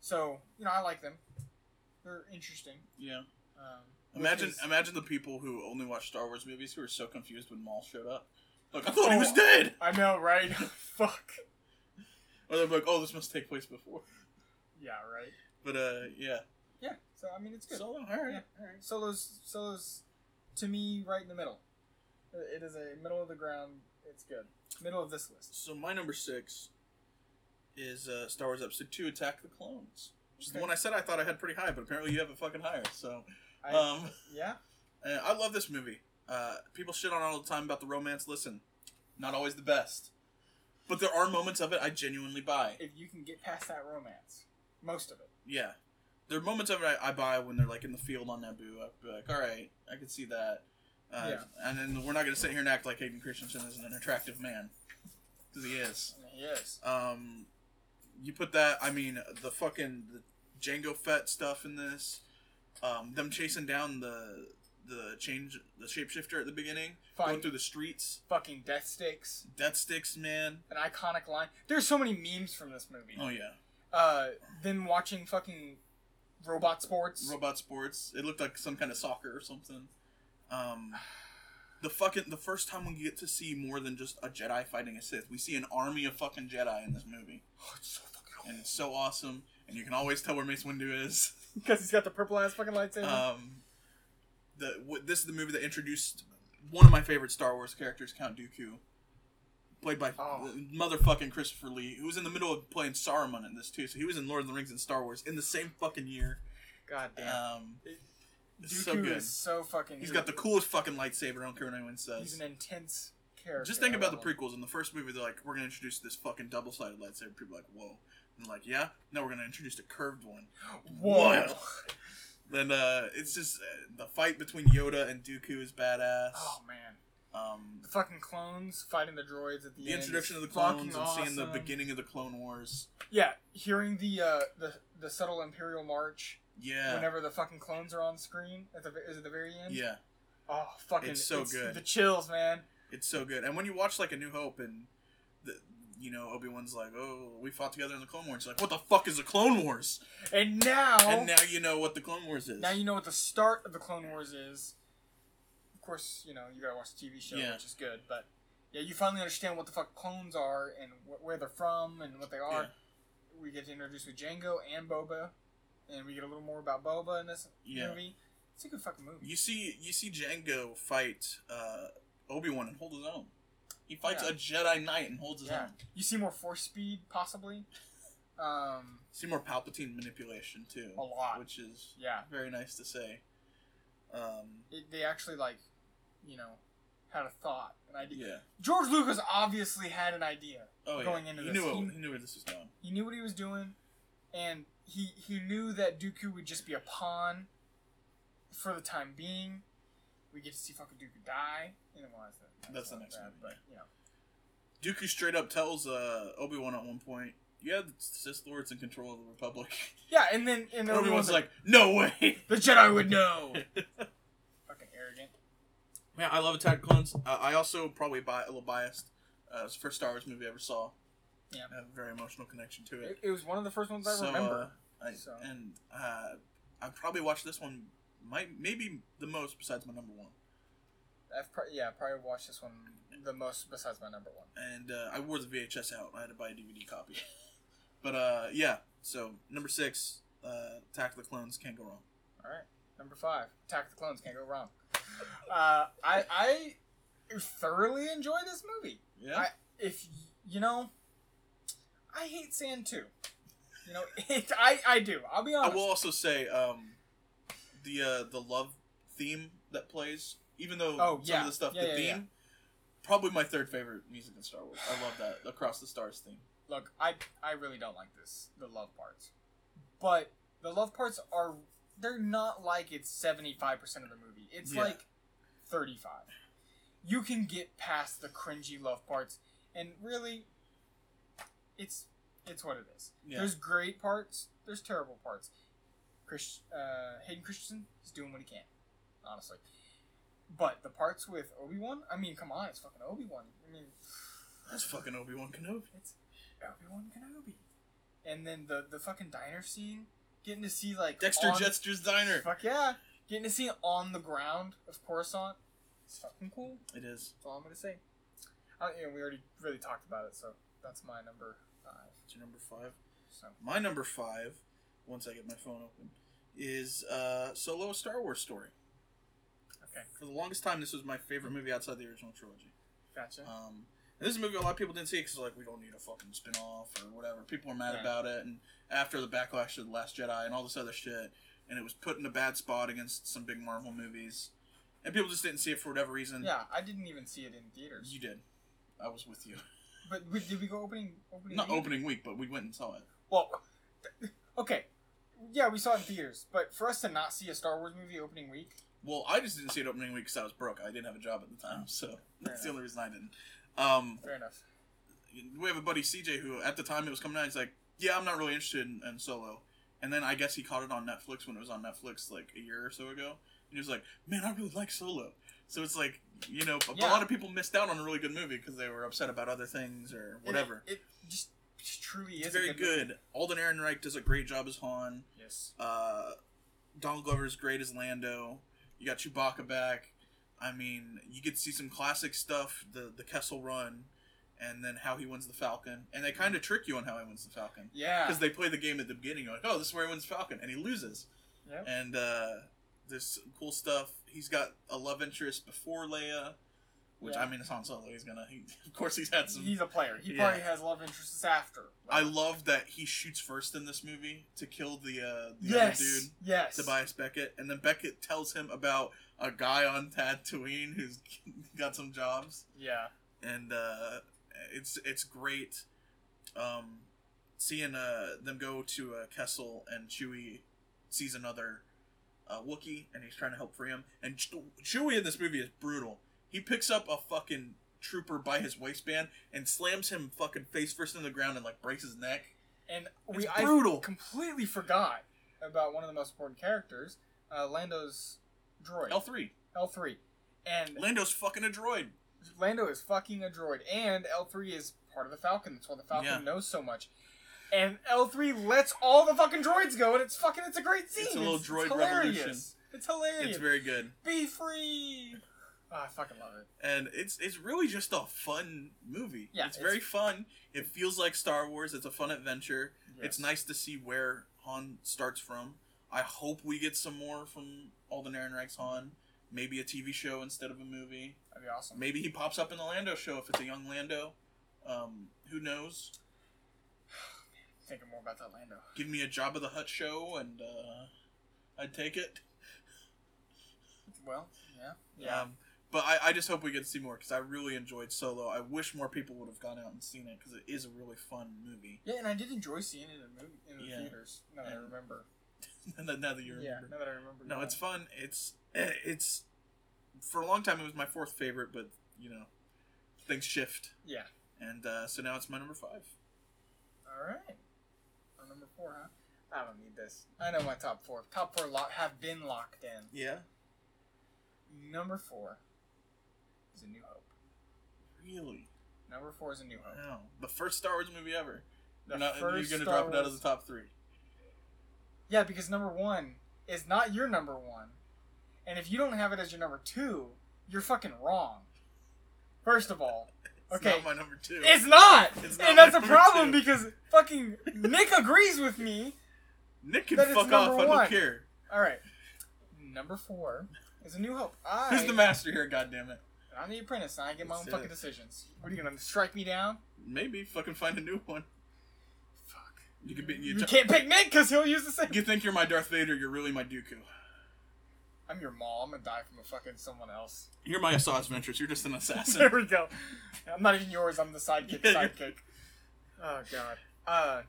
So you know, I like them. They're interesting. Yeah. Um, Imagine his- imagine the people who only watch Star Wars movies who were so confused when Maul showed up. Like, I thought he was Oh. dead! I know, right? [laughs] Fuck. Or they're like, oh, this must take place before. Yeah, right. But, uh, yeah. Yeah. So I mean, it's good. Solo? Alright. Yeah. Alright. Solo's Solo's to me right in the middle. It is a middle of the ground. It's good. Middle of this list. So my number six is uh, Star Wars Episode Two: Attack the Clones, which is the one I said I thought I had pretty high, but apparently you have it fucking higher. So, I, um, yeah. [laughs] I love this movie. Uh, people shit on all the time about the romance. Listen, not always the best, but there are moments of it I genuinely buy. If you can get past that romance, most of it. Yeah, there are moments of it I, I buy when they're like in the field on Naboo. I'd be like, all right, I can see that. Uh, Yeah. And then we're not going to sit here and act like Hayden Christensen isn't an attractive man, because he is. He is. Um, you put that. I mean, the fucking the Jango Fett stuff in this. Um, them chasing down the the change the shapeshifter at the beginning, going through the streets. Fucking death sticks. Death sticks, man. An iconic line. There's so many memes from this movie. Oh yeah, Uh, them watching fucking robot sports. robot sports. It looked like some kind of soccer or something. Um, the fucking the first time we get to see more than just a Jedi fighting a Sith, we see an army of fucking Jedi in this movie, Oh, it's so fucking and it's so awesome. And you can always tell where Mace Windu is. [laughs] Because he's got the purple ass fucking lightsaber. Um, the w- this is the movie that introduced one of my favorite Star Wars characters, Count Dooku, played by Oh. motherfucking Christopher Lee, who was in the middle of playing Saruman in this too. So he was in Lord of the Rings and Star Wars in the same fucking year. God damn. Um, Dooku so good. is so fucking. He's got the coolest fucking lightsaber. I don't care what anyone says. He's an intense character. Just think about the prequels. In the first movie, they're like, "We're gonna introduce this fucking double-sided lightsaber." People are like, "Whoa!" And like, "Yeah." Now we're gonna introduce a curved one. [gasps] Whoa. Then uh, it's just uh, the fight between Yoda and Dooku is badass. Oh man. Um, The fucking clones fighting the droids at the, the end. introduction of the clones and seeing the beginning of the Clone Wars. Yeah, hearing the uh, the the subtle Imperial march Yeah, whenever the fucking clones are on screen at the is it the very end? yeah, Oh fucking! It's so good. The chills, man. it's so good. And when you watch like A New Hope and the, you know Obi Wan's like, "Oh, we fought together in the Clone Wars." You're like, "What the fuck is the Clone Wars?" And now, And now you know what the Clone Wars is. now you know what the start of the Clone Wars is. Of course, you know you gotta watch the TV show, Yeah. which is good. But yeah, you finally understand what the fuck clones are and wh- where they're from and what they are. Yeah. We get to introduce with Jango and Boba, and we get a little more about Boba in this Yeah. movie. It's a good fucking movie. You see, you see Jango fight uh, Obi Wan and hold his own. He fights Yeah. a Jedi Knight and holds his own. You see more force speed, possibly. [laughs] Um, See more Palpatine manipulation too, a lot. which is Yeah. very nice to say. Um, It, they actually like, you know, had a thought, an idea. Yeah. George Lucas obviously had an idea. Oh Going yeah. into he this, knew he- he knew where this was going. He knew what he was doing, and he he knew that Dooku would just be a pawn for the time being. We get to see fucking Dooku die. You know, well, that's, the- That's the next bad, movie, but you know. Dooku straight up tells uh, Obi Wan at one point, "Yeah, the Sith Lord's in control of the Republic." Yeah, and then and Obi Wan's like, "No way." the Jedi would [laughs] know. [laughs] Yeah, I love Attack of the Clones. Uh, I also probably bi- a little biased. Uh, it's the first Star Wars movie I ever saw. Yeah. I have a very emotional connection to it. It, it was one of the first ones I So, remember. uh, I, So. And uh, I probably watched this one, might maybe the most besides my number one. I've pro- yeah, probably watched this one the most besides my number one. And uh, I wore the VHS out. I had to buy a DVD copy. [laughs] but uh, yeah, so number six, uh, Attack of the Clones can't go wrong. All right, number five, Attack of the Clones can't go wrong. Uh, I I thoroughly enjoy this movie. Yeah. I- If you know, I hate sand too. You know, [laughs] it, I I do. I'll be honest. I will also say um, the uh, the love theme that plays, even though Oh, some yeah. of the stuff, Yeah, the yeah, theme, probably my third favorite music in Star Wars. I love that Across the Stars theme. Look, I I really don't like this the love parts, but the love parts are they're not like it's seventy five percent of the movie. It's like thirty five. You can get past the cringy love parts, and really, it's it's what it is. Yeah. There's great parts. There's terrible parts. Chris, uh, Hayden Christensen is doing what he can, honestly. But the parts with Obi Wan, I mean, come on, it's fucking Obi Wan. I mean, That's fucking Obi Wan Kenobi. it's Obi Wan Kenobi. And then the the fucking diner scene, getting to see like Dexter on- Dexter's Diner. Fuck yeah, getting to see it on the ground of Coruscant. It's fucking cool. It is. That's all I'm gonna say. I, you know, we already really talked about it, so that's my number five. It's your number five. So My number five, once I get my phone open, is uh, Solo: A Star Wars Story. okay, For the longest time, this was my favorite movie outside the original trilogy. gotcha. Um, and this is a movie a lot of people didn't see because like we don't need a fucking spin off or whatever. People were mad Yeah. about it, and after the backlash of the Last Jedi and all this other shit, and it was put in a bad spot against some big Marvel movies, and people just didn't see it for whatever reason. yeah, I didn't even see it in theaters. you did. I was with you. But we, did we go opening opening? Not week? opening week, but we went and saw it. Well, [laughs] okay, yeah, we saw it in theaters, but for us to not see a Star Wars movie opening week, Well, I just didn't see it opening week because I was broke. I didn't have a job at the time, so [laughs] that's the only reason I didn't. Um, fair enough. we have a buddy CJ who, at the time it was coming out, he's like, "Yeah, I'm not really interested in, in Solo." And then I guess he caught it on Netflix when it was on Netflix like a year or so ago, and he was like, "Man, I really like Solo." So it's like, you know, a Yeah. lot of people missed out on a really good movie because they were upset about other things or whatever. It, it just, truly It's is very movie. good. Alden Ehrenreich does a great job as Han. Yes. Uh, Donald Glover's great as Lando. You got Chewbacca back. I mean, you get to see some classic stuff, the the Kessel Run, and then how he wins the Falcon. And they kind of trick you on how he wins the Falcon Yeah. because they play the game at the beginning. You're like, oh, this is where he wins the Falcon, and he loses. Yep. And uh, there's some cool stuff. He's got a love interest before Leia, which Yeah. I mean, it's Han Solo. He's gonna. He, [laughs] of course, he's had some. He's a player. He Yeah. probably has love interests after. I love that he shoots first in this movie to kill the uh, the yes. other dude. Yes. Tobias Beckett, and then Beckett tells him about a guy on Tatooine who's [laughs] got some jobs, Yeah. and uh, it's it's great. Um, seeing uh, them go to uh, Kessel and Chewie sees another uh, Wookiee, and he's trying to help free him. And Chewie in this movie is brutal. He picks up a fucking trooper by his waistband and slams him fucking face first in the ground and like breaks his neck. And we It's I brutal. completely forgot about one of the most important characters, uh, Lando's droid, L three. L three, and Lando's fucking a droid. Lando is fucking a droid, and L three is part of the Falcon. That's why the Falcon Yeah. knows so much. And L three lets all the fucking droids go, and it's fucking it's a great scene. It's a little droid hilarious. revolution. It's hilarious. It's very good. Be free. Oh, I fucking love it. and it's it's really just a fun movie. Yeah, it's very fun. It feels like Star Wars. It's a fun adventure. It's nice to see where Han starts from. I hope we get some more from Alden Ehrenreich's Han. Maybe a TV show instead of a movie. That'd be awesome. Maybe he pops up in the Lando show if it's a young Lando. Um, who knows? [sighs] Thinking more about that Lando. Give me a Jabba the Hutt show and uh, I'd take it. Well, yeah, yeah. Um, But I, I just hope we get to see more because I really enjoyed Solo. I wish more people would have gone out and seen it because it is a really fun movie. Yeah, and I did enjoy seeing it in the movie in the Yeah. theaters. Now that I remember. [laughs] Now that you remember. Yeah, now that I remember. no, yeah. it's fun. It's eh, it's for a long time it was my fourth favorite, but you know things shift, Yeah. and uh, so now it's my number five. All right. On number four, huh? I don't need this. I know my top four. Top four lock have been locked in. Yeah, Number four is A New Hope. really. Number four is A New Hope. Wow, the first Star Wars movie ever. The not, you're gonna Star drop it out of the top three. Yeah, because number one is not your number one, and if you don't have it as your number two, you're fucking wrong. First of all, [laughs] It's okay, not my number two. it's not, It's not and that's a problem two. because fucking Nick agrees with me. Nick can fuck off. number I don't care. All right, number four is A New Hope. I, Who's the master here? God damn it. I'm the apprentice, and I get my own That's fucking decisions. What are you gonna strike me down? Maybe fucking find a new one. Fuck. You could be. You, You, can't pick Nick because he'll use the same. you think you're my Darth Vader? You're really my Dooku. I'm your mom. I'm die from a fucking someone else. You're my Asajj Ventress. You're just an [laughs] assassin. there we go. I'm not even yours. I'm the sidekick. Yeah, sidekick. Oh god. Uh,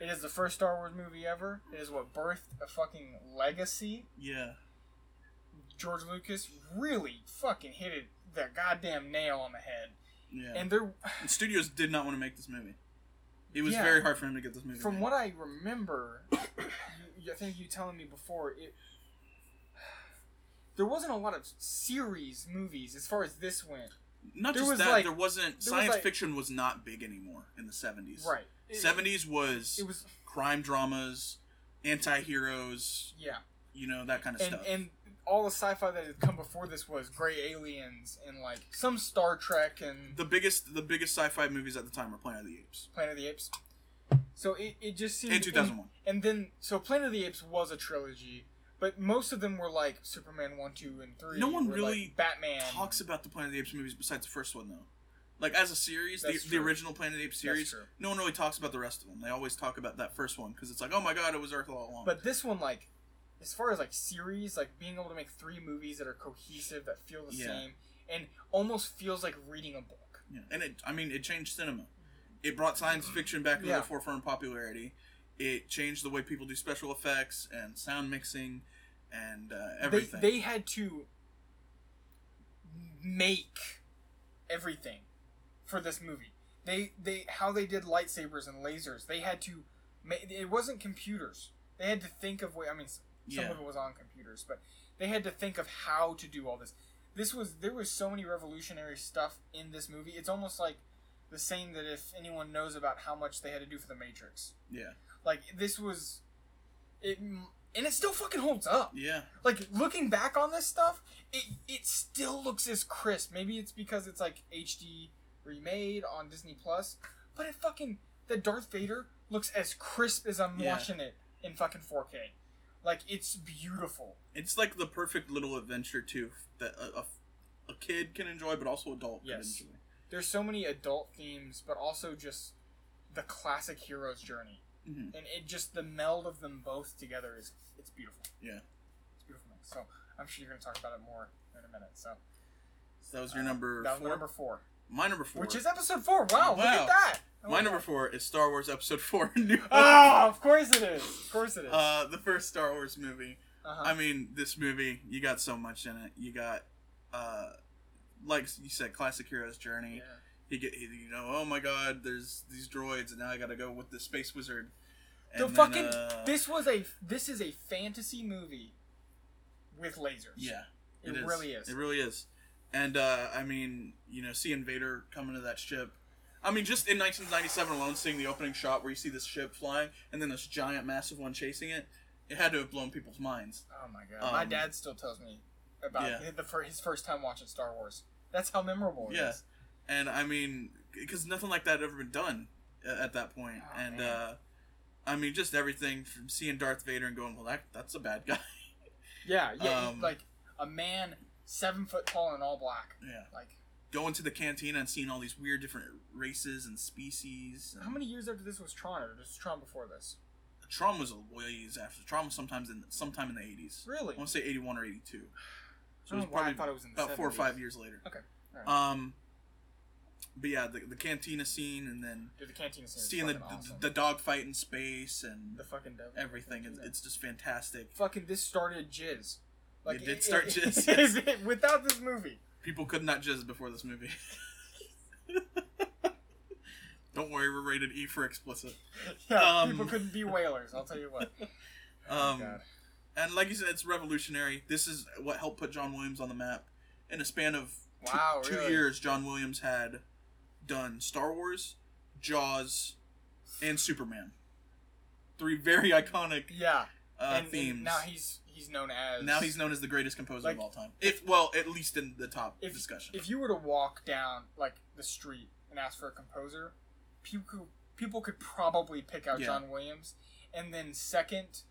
it is the first Star Wars movie ever. It is what birthed a fucking legacy. yeah. George Lucas really fucking hit it the goddamn nail on the head. Yeah. And there, And studios did not want to make this movie. It was Yeah. very hard for him to get this movie. from made. what I remember, [coughs] I think you telling me before it. There wasn't a lot of series movies as far as this went. not there just was, that, like- there wasn't there was, science like- fiction was not big anymore in the seventies. Right. Seventies was, It was crime dramas, anti-heroes, yeah. you know that kind of and stuff. and all the sci-fi that had come before this was Gray Aliens and like some Star Trek and the biggest the biggest sci-fi movies at the time were Planet of the Apes Planet of the Apes. So it, it just seemed in two thousand one. And, and then so Planet of the Apes was a trilogy, but most of them were like Superman one, two, and three. No one really like, Batman Talks about the Planet of the Apes movies besides the first one though. Like as a series, the, the original Planet of the Apes series, no one really talks about the rest of them. They always talk about that first one because it's like, oh my god, it was Earth all along. But this one, like, as far as like series, like being able to make three movies that are cohesive, that feel the Yeah. same, and almost feels like reading a book. Yeah, and it, I mean, it changed cinema. It brought science fiction back to Yeah. the forefront of popularity. It changed the way people do special effects and sound mixing and uh, everything. They, they had to make everything for this movie. They they how they did lightsabers and lasers. They had to. ma- It wasn't computers. They had to think of way. I mean, some Yeah. of it was on computers, but they had to think of how to do all this. This was there was so many revolutionary stuff in this movie. It's almost like the same that if anyone knows about how much they had to do for the Matrix. yeah, Like this was, it and it still fucking holds up yeah, like looking back on this stuff, it it still looks as crisp. Maybe it's because it's like HD remade on Disney Plus, but it fucking the Darth Vader looks as crisp as I'm Yeah. watching it in fucking 4K. Like it's beautiful. it's like the perfect little adventure too that a, a, a kid can enjoy, but also adult Yes. can enjoy. There's so many adult themes, but also just the classic hero's journey, Mhm. and it just the meld of them both together is it's beautiful. Yeah. it's beautiful. So I'm sure you're gonna talk about it more in a minute. So So that was your uh, number that was four. number four. My number four. Which is episode four. Wow, look at that. Oh my number four is Star Wars Episode [laughs] Four. Oh, of course it is. Of course it is. Uh, the first Star Wars movie. uh-huh. I mean, this movie, you got so much in it. You got, uh, like you said, classic hero's journey. yeah. He get, you know, oh my God, there's these droids, and now I got to go with the space wizard. The then, fucking uh, this was a this is a fantasy movie with lasers. yeah, it, really is. It really is. And uh, I mean, you know, seeing Vader come into that ship. I mean, just in 1997 alone, seeing the opening shot where you see this ship flying, and then this giant, massive one chasing it, it had to have blown people's minds. oh my god, my Um, dad still tells me about yeah. the fir- his first time watching Star Wars. That's how memorable it Yeah. is. and I mean, because nothing like that had ever been done at, at that point. Oh, and man. uh, I mean, just everything from seeing Darth Vader and going, "Well, that that's a bad guy." [laughs] Yeah, yeah, Um, like a man seven foot tall and all black. yeah, Like going to the cantina and seeing all these weird different races and species. how many years after this was Tron, or was Tron before this? Tron was a ways after. Tron was sometimes in sometime in the eighties. Really? I want to say eighty one or eighty two. So it was I don't know why I probably thought it was in the about four or five years later. Okay. Um, but yeah, the, the cantina scene and then Dude, the canteen scene seeing the, awesome. the the dog fight in space and the fucking devil. everything. It's, it's just fantastic. fucking this started jizz. It did start jizz, [laughs] yes. it- without this movie. People could not jizz before this movie. [laughs] Don't worry, we're rated E for explicit. [laughs] Yeah, Um, people couldn't be whalers. I'll tell you what. Um, God. and like you said, it's revolutionary. This is what helped put John Williams on the map. In a span of two, Wow, two years, John Williams had done Star Wars, Jaws, and Superman. Three very iconic Yeah, uh, and, and themes. now he's he's known as Now he's known as the greatest composer Like, of all time. If well, at least in the top if, discussion. If you were to walk down like the street and ask for a composer, people could, people could probably pick out Yeah. John Williams, and then second,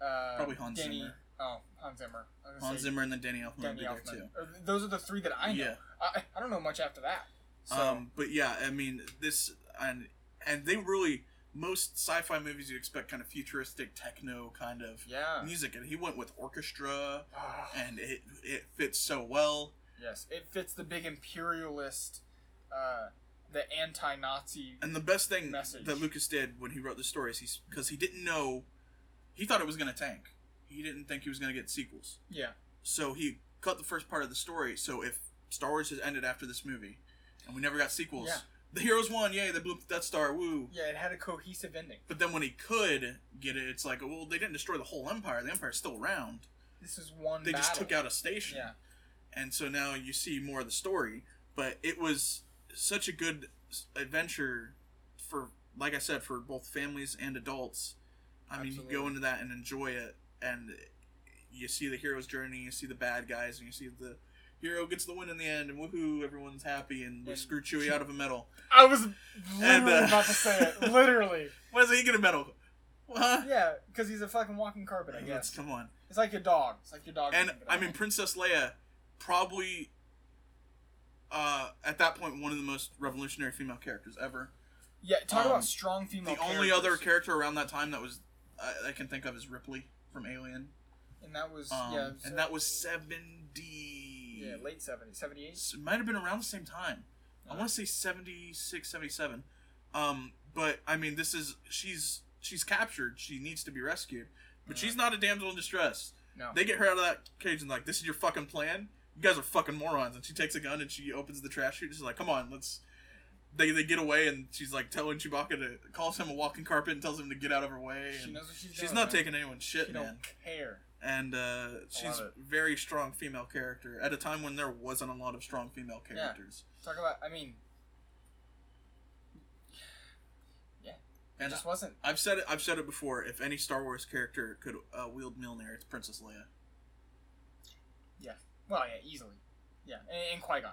uh, Probably Hans Danny, Zimmer. Oh, Hans Zimmer. I was gonna Hans Zimmer and then Danny Elfman Danny be there Elfman. too. Those are the three that I know. Yeah. I, I don't know much after that. So Um, but yeah, I mean this and and they really most sci-fi movies you expect kind of futuristic techno kind of yeah. music, and he went with orchestra, [sighs] and it it fits so well. yes, it fits the big imperialist, uh, the anti-Nazi. And the best thing Message. that Lucas did when he wrote the stories, he's because he didn't know, he thought it was going to tank. He didn't think he was going to get sequels, Yeah. so he cut the first part of the story. So if Star Wars has ended after this movie, and we never got sequels, Yeah. the heroes won, yay! They blew up the Death Star, woo! Yeah, it had a cohesive ending. But then when he could get it, it's like, well, they didn't destroy the whole empire. The empire's still around. This is one. They just took out a station. Yeah. And so now you see more of the story. But it was such a good adventure for, like I said, for both families and adults. I mean, you go into that and enjoy it, and you see the hero's journey, you see the bad guys, and you see the hero gets the win in the end, and woohoo, everyone's happy, and we And- screw Chewie out of a medal. [laughs] I was literally And, uh, about to say it. [laughs] Literally. Why does he get a medal? What? Yeah, because he's a fucking walking carpet. I guess Come on. it's like your dog. It's like your dog. And I mean, Princess Leia, probably uh, at that point one of the most revolutionary female characters ever. yeah. Talk um, about strong female. the only other character around that time that was I I can think of is Ripley from Alien. and that was Um, yeah, and that was seventy. yeah late 70s, 78. It might have been around the same time. I want to say 76, 77. Um, but I mean, this is she's she's captured. She needs to be rescued, but Yeah. she's not a damsel in distress. No. They get her out of that cage and like, this is your fucking plan. You guys are fucking morons. And she takes a gun and she opens the trash chute. She's like, come on, let's. They, they get away and she's like telling Chewbacca to calls him a walking carpet and tells him to get out of her way. she knows what she's, she's doing. not man. taking anyone's shit, She man. don't care. And uh, she's it. very strong female character at a time when there wasn't a lot of strong female Yeah. characters. Talk about. I mean, yeah, it And just wasn't. I've said it. I've said it before. If any Star Wars character could uh, wield Mjolnir, it's Princess Leia. Yeah. Well, yeah, easily. Yeah, and, and Qui Gon.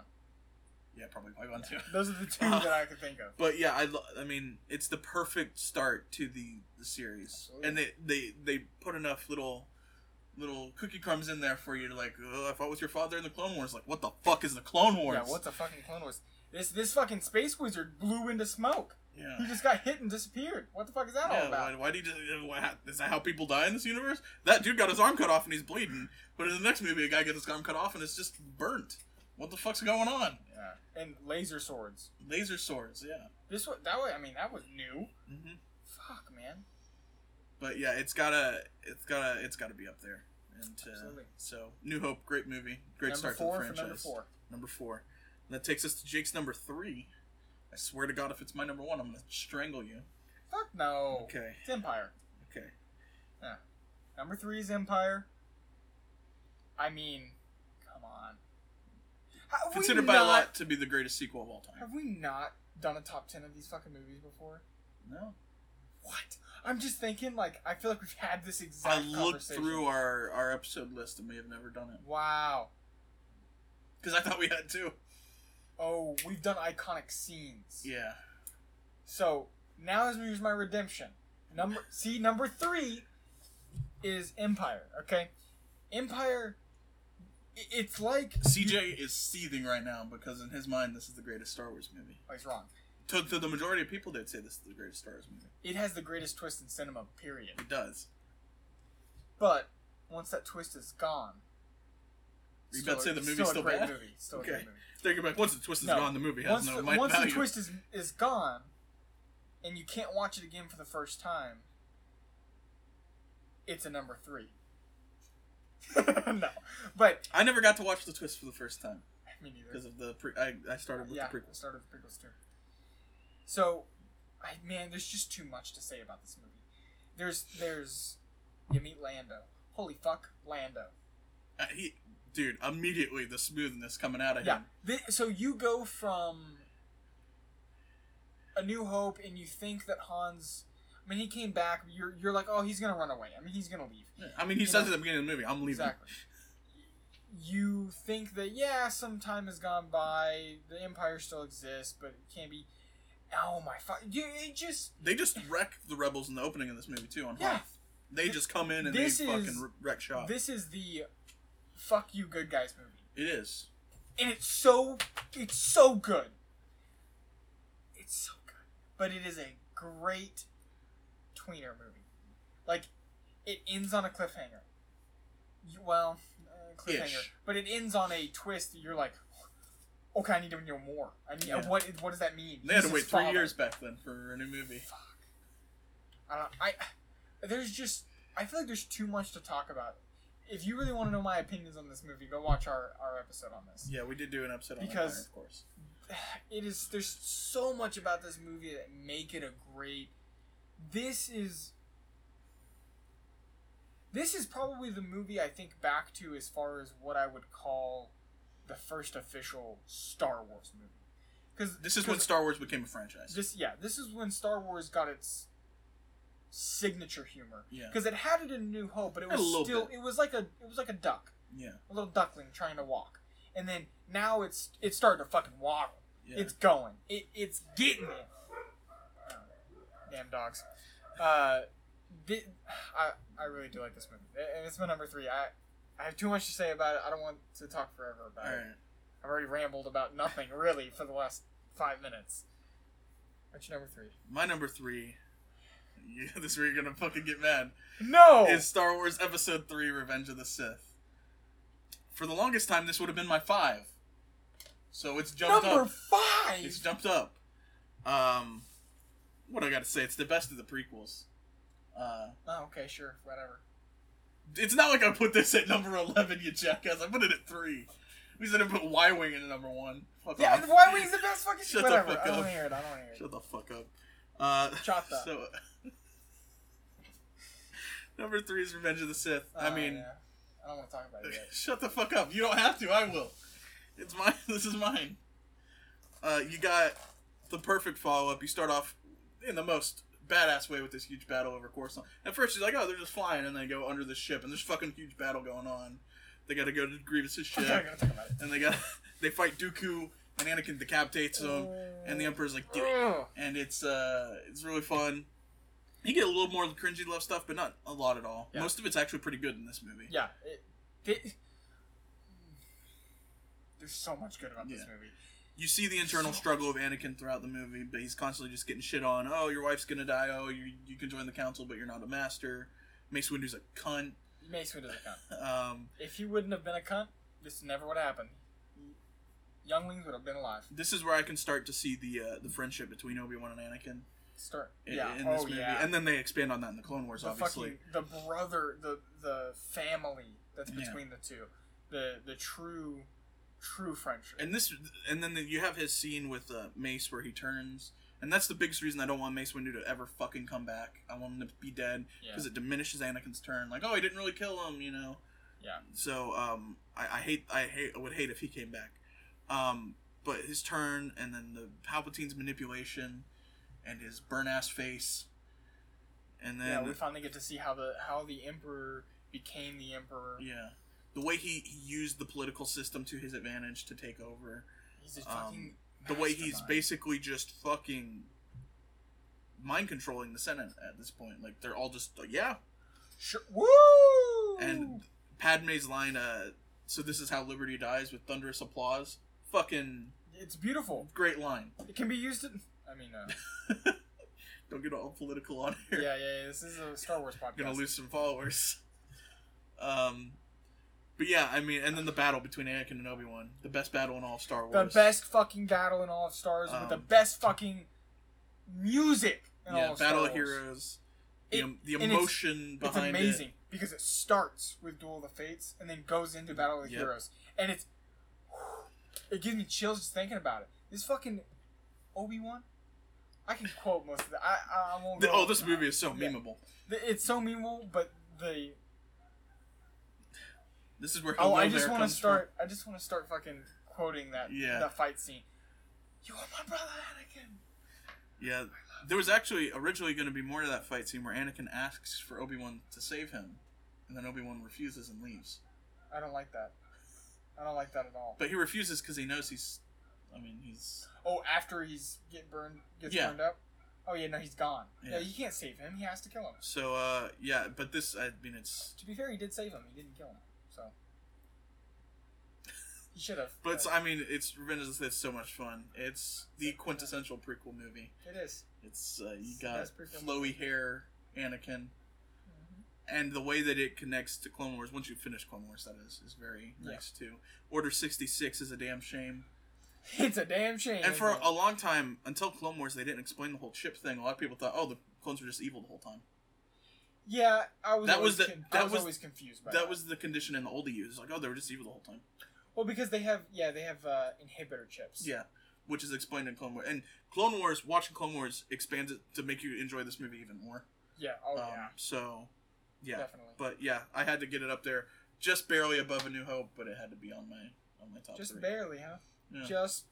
Yeah, probably Qui-Gon too. [laughs] Those are the two Uh, that I could think of. But yeah, I, lo- I mean, it's the perfect start to the, the series, Absolutely. and they, they they put enough little little cookie crumbs in there for you to like. Oh, I fought with your father in the Clone Wars. Like, what the fuck is the Clone Wars? Yeah, what's a fucking Clone Wars? This this fucking space wizard blew into smoke. Yeah. He just got hit and disappeared. What the fuck is that all about? why, why do you just, why, is that how people die in this universe? That dude got his arm cut off and he's bleeding, but in the next movie, a guy gets his arm cut off and it's just burnt. What the fuck's going on? Yeah, and laser swords. Laser swords, yeah. This was that way. I mean, that was new. hmm Fuck, man. But yeah, it's gotta, it's gotta, it's gotta be up there. And uh, Absolutely. so, New Hope, great movie, great number start to the franchise. number four. Number four. And that takes us to Jake's number three. I swear to God, if it's my number one, I'm gonna strangle you. Fuck no. Okay, It's Empire. okay. Yeah. Number three is Empire. I mean. Have Considered by a lot to be the greatest sequel of all time. Have we not done a top ten of these fucking movies before? No. What? I'm just thinking, like, I feel like we've had this exact I looked through our, our episode list and we have never done it. Wow. Because I thought we had two. Oh, we've done iconic scenes. Yeah. So now is here's my redemption. Number see number three is Empire. Okay, Empire. It's like CJ is seething right now because in his mind, this is the greatest Star Wars movie. Oh, he's wrong. To, to the majority of people, they'd say this is the greatest Star Wars movie. It has the greatest twist in cinema. Period. It does. But once that twist is gone, You about to say the movie's still, still a great bad? movie. Still Okay. a great movie. It back. Once the twist is No. gone, the movie has Once, no the, once value. the twist is is gone, and you can't watch it again for the first time, it's a number three. [laughs] no, but I never got to watch the twist for the first time [laughs] me neither. because of the pre. I, I started with yeah, the prequels. started with prequels too. So, I man, there's just too much to say about this movie. There's there's you meet Lando. Holy fuck, Lando. Uh, he, dude, immediately the smoothness coming out of Yeah. him. Thi- so you go from A New Hope, and you think that Hans. I mean, he came back. You're you're like, oh, he's gonna run away. I mean, he's gonna leave. I mean, he You says know- at the beginning of the movie, "I'm leaving." Exactly. You think that yeah, some time has gone by. The Empire still exists, but it can't be. Oh my fuck! It just They just wreck the rebels in the opening of this movie too. On Yeah. Hoth. they just come in and they is- fucking wreck wreck shop. this is the fuck you good guys movie, it is. and it's so it's so good. It's so good, but it is a great tweener movie. Like it ends on a cliffhanger. You, well, uh, cliffhanger, Ish. but it ends on a twist that you're like, okay, I need to know more. I need Yeah. what what does that mean? They had He's to wait three father. years back then for a new movie. Fuck. I don't. I there's just I feel like there's too much to talk about. If you really want to know my opinions on this movie, go watch our, our episode on this. Yeah, we did do an episode on Because- of course. [sighs] It is there's so much about this movie that make it a great. This is. This is probably the movie I think back to as far as what I would call the first official Star Wars movie. Because This is when Star Wars became a franchise. this yeah this is when Star Wars got its signature humor. Yeah. because it had it in New Hope, but it was still bit. it was like a it was like a duck, yeah. a little duckling trying to walk, and then now it's it's starting to fucking waddle. Yeah. It's going. It it's getting it. Oh, damn dogs. Uh, thi- I I really do like this movie. And It's my number three. I I have too much to say about it. I don't want to talk forever about All it. I've already rambled about nothing really for the last five minutes. What's your number three? My number three. [laughs] Yeah, this is where you're gonna fucking get mad. No. Is Star Wars Episode Three: Revenge of the Sith. For the longest time, this would have been my five. So it's jumped number up. five. It's jumped up. Um, what I got to say? It's the best of the prequels. Uh, Oh, okay, sure, whatever. it's not like I put this at number eleven, you jackass. I put it at three. We said I put Y Wing in at number one. Fuck Yeah, off. Y Wing's the best fucking [laughs] Shut the fuck I don't up. to hear it. I don't hear it. Shut the fuck up. Uh, Chata. [laughs] So, [laughs] number three is Revenge of the Sith. I Oh, mean, yeah. I don't want to talk about it yet. shut the fuck up. You don't have to. I will. It's mine. This is mine. Uh, you got the perfect follow up. You start off in the most badass way with this huge battle over Coruscant. At first, she's like, "Oh, they're just flying," and they go under the ship, and there's fucking huge battle going on. They got to go to Grievous's ship, not gonna talk about it. and they got [laughs] they fight Dooku, and Anakin decapitates him, and the Emperor's like, "Do it." And it's uh it's really fun. You get a little more of the cringy love stuff, but not a lot at all. Yeah. Most of it's actually pretty good in this movie. Yeah. It, it, there's so much good about this movie. You see the internal struggle of Anakin throughout the movie, but he's constantly just getting shit on. Oh, your wife's gonna die. Oh, you you can join the council, but you're not a master. Mace Windu's a cunt. Mace Windu's a cunt. [laughs] Um, If he wouldn't have been a cunt, this never would have happened. Younglings would have been alive. this is where I can start to see the uh, the friendship between Obi Wan and Anakin Start. in, yeah. in this oh movie, yeah. and then they expand on that in the Clone Wars, the obviously. fucking the brother, the the family that's Yeah. between the two, the the true true friendship. and this and then the, you have his scene with uh, Mace where he turns and that's the biggest reason I don't want Mace Windu to ever fucking come back. I want him to be dead yeah. because it diminishes Anakin's turn. Like, oh, he didn't really kill him, you know. Yeah. So, um, I, I hate, I hate, I would hate if he came back. Um, but his turn and then the Palpatine's manipulation and his burn ass face, and then yeah, we finally get to see how the how the emperor became the emperor. yeah, the way he, he used the political system to his advantage to take over. Um, the way he's basically just fucking mind controlling the Senate at this point. Like they're all just like, yeah. Sure. Woo! And Padme's line, uh, so this is how liberty dies with thunderous applause. Fucking it's beautiful. great line. It can be used in. I mean, uh, [laughs] Don't get all political on yeah, here. yeah, yeah. This is a Star Wars podcast. Gonna lose some followers. Um, But yeah, I mean, and then the battle between Anakin and Obi Wan, the best battle in all of Star Wars. The best fucking battle in all of Stars with the Um, best fucking music in all yeah, of Battle Star of Wars. Heroes. The, It- the it's- emotion It's behind amazing because it starts with Duel of the Fates and then goes into Battle of the Yep. Heroes, and it's [sighs] it gives me chills just thinking about it. This fucking Obi Wan, I can quote most of the. I I, won't. it. Go, Oh, this movie is so memeable. The- It's so memeable, but the This is where oh, I just want to start. I just want to start fucking quoting that Yeah. that fight scene. You are my brother, Anakin. Yeah, there was actually originally going to be more to that fight scene where Anakin asks for Obi Wan to save him, and then Obi Wan refuses and leaves. I don't like that. I don't like that at all. But he refuses because he knows he's. I mean, he's. Oh, after he's get burned, gets Yeah. burned up. Oh yeah, no, he's gone. Yeah. Yeah. you can't save him. He has to kill him. So, uh, yeah, but this, I mean, it's. To be fair, he did save him. He didn't kill him, he should have. But it's, I mean, it's Revenge of the Sith. So much fun. It's the quintessential prequel movie. it is. It's uh, you got flowy hair, Anakin, and the way that it connects to Clone Wars. Once you finish Clone Wars, that is, is very Yeah. nice too. Order sixty six is a damn shame. [laughs] It's a damn shame. And for a long time, until Clone Wars, they didn't explain the whole chip thing. A lot of people thought, oh, the clones were just evil the whole time. yeah, I was. That always was the- con- that I was, was- always confused by That that. was the condition in the old EU. Like, oh, they were just evil the whole time. Well because they have yeah they have uh, inhibitor chips. Yeah, which is explained in Clone Wars. And Clone Wars, watching Clone Wars expands it to make you enjoy this movie even more. Yeah. Oh Um, yeah. So, yeah. Definitely. But yeah, I had to get it up there, just barely above A New Hope, but it had to be on my on my top Just three. barely, huh? Yeah. Just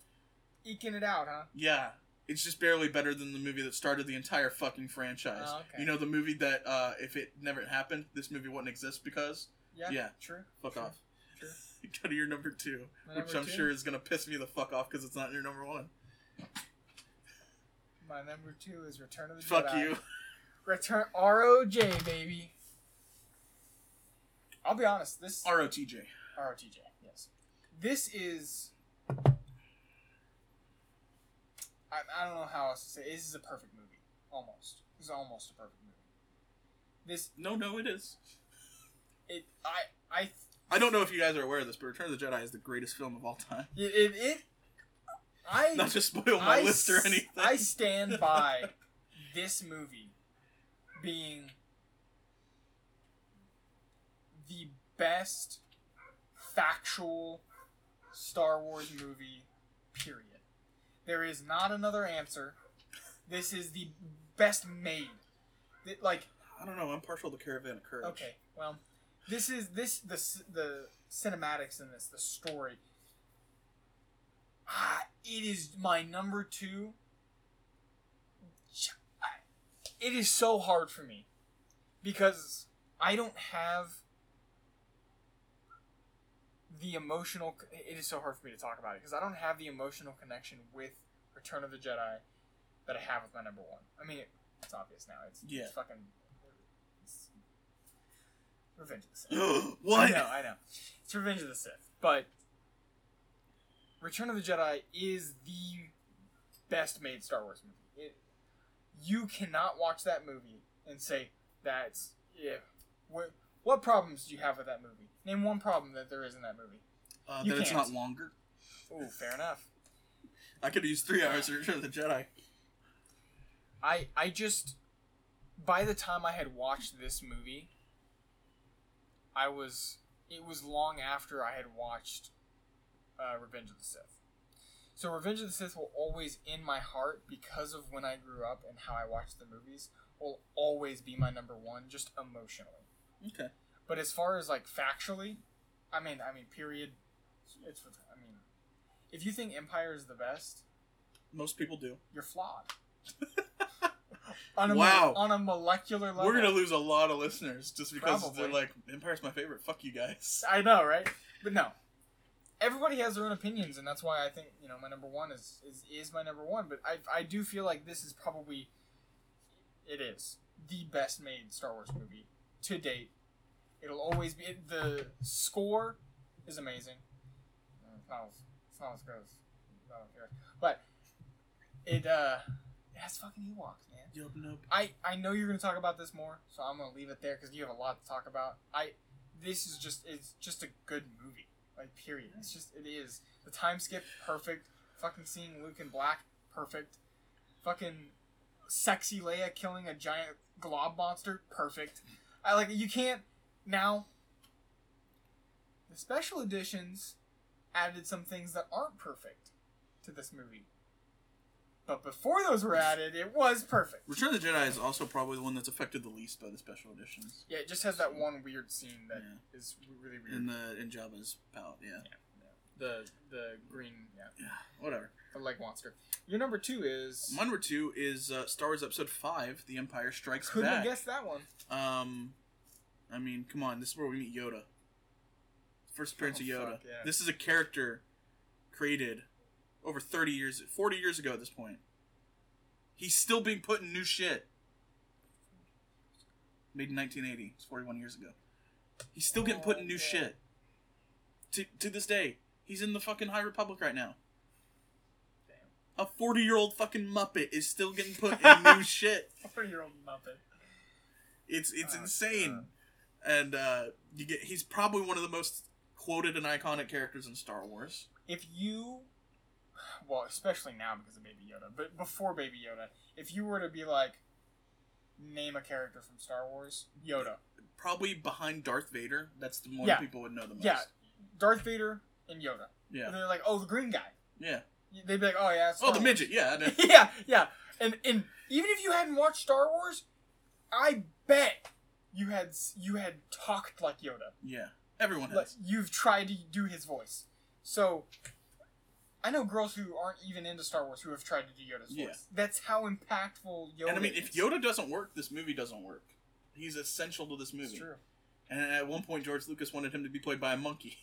eking it out, huh? Yeah, it's just barely better than the movie that started the entire fucking franchise. Oh, okay. You know the movie that uh, if it never happened, this movie wouldn't exist because Yeah. Yeah. True. fuck True. off. True. [laughs] Go to your number two, My which number I'm two? sure is gonna piss me the fuck off because it's not your number one. My number two is Return of the Fuck Jedi. you. [laughs] Return ROJ baby. I'll be honest. This ROTJ. ROTJ. Yes. This is. I, I don't know how else to say. it. This is a perfect movie. Almost. This is almost a perfect movie. This No, no, it is. it I I I don't know if you guys are aware of this, but Return of the Jedi is the greatest film of all time. it it, I Not to spoil my I list or anything. I stand by this movie being the best factual Star Wars movie, period. There is not another answer. This is the best made. Like, I don't know. I'm partial to Caravan of Courage. okay, well, this is this the the cinematics in this, the story. Ah, it is my number two. It is so hard for me because I don't have the emotional. It is so hard for me to talk about it because I don't have the emotional connection with Return of the Jedi that I have with my number one. I mean, it, it's obvious now. It's, Yeah. it's fucking. Revenge of the Sith. [gasps] what? I know, I know. It's Revenge of the Sith. But Return of the Jedi is the best made Star Wars movie. It, you cannot watch that movie and say that's yeah. What what problems do you have with that movie? Name one problem that there is in that movie. Uh, that it's not longer. Oh, fair enough. I could use three hours of Return of the Jedi. I I just by the time I had watched this movie, I was it was long after I had watched uh, Revenge of the Sith. So Revenge of the Sith will always in my heart because of when I grew up and how I watched the movies will always be my number one just emotionally. Okay. But as far as like factually, I mean I mean period it's I mean if you think Empire is the best, Most people do. you're flawed. [laughs] [laughs] on a Wow. on a molecular level. We're gonna lose a lot of listeners just because Probably. they're like, Empire's my favorite. Fuck you guys. [laughs] I know, right? But no. Everybody has their own opinions, and that's why I think you know my number one is is, is my number one. But I I do feel like this is probably it is the best made Star Wars movie to date. It'll always be it, the score is amazing. It's not, as- it's not as good as Battle of Heroes, but it uh it has fucking Ewoks, nope. I I know you're gonna talk about this more, so I'm gonna leave it there because you have a lot to talk about. I this is just it's just a good movie. Like period. It's just it is. The time skip perfect. Fucking seeing Luke in black perfect. Fucking sexy Leia killing a giant glob monster perfect. I like you can't now. The special editions added some things that aren't perfect to this movie. But before those were added, it was perfect. Return of the Jedi is also probably the one that's affected the least by the special editions. Yeah, it just has that one weird scene that is really weird. In the in Jabba's palette, yeah. the the green, yeah, Yeah, whatever. the leg monster. Your number two is. My number two is uh, Star Wars Episode Five: The Empire Strikes Back. Couldn't Back. have guessed that one. Um, I mean, come on, this is where we meet Yoda. First appearance Oh, of Yoda. fuck, yeah. This is a character created over 30 years, 40 years ago at this point. He's still being put in new shit. Made in 1980. It's 41 years ago. He's still getting put in new Oh, shit. To, to this day. He's in the fucking High Republic right now. A 40 year old fucking Muppet is still getting put in new [laughs] shit. Forty year old Muppet. It's it's Oh, insane. And uh, you get he's probably one of the most quoted and iconic characters in Star Wars. If you, well, especially now because of Baby Yoda, but before Baby Yoda, if you were to be like, name a character from Star Wars, Yoda. Probably behind Darth Vader. That's the one Yeah. people would know the most. Yeah, Darth Vader and Yoda. Yeah. And they're like, oh, the green guy. Yeah. They'd be like, oh yeah. it's Oh, the Wars." midget. Yeah. [laughs] Yeah, yeah. And and even if you hadn't watched Star Wars, I bet you had you had talked like Yoda. Yeah. Everyone Like has. you've tried to do his voice. So I know girls who aren't even into Star Wars who have tried to do Yoda's Yeah. voice. That's how impactful Yoda and I mean, is. if Yoda doesn't work, this movie doesn't work. He's essential to this It's movie. true. And at one point, George Lucas wanted him to be played by a monkey.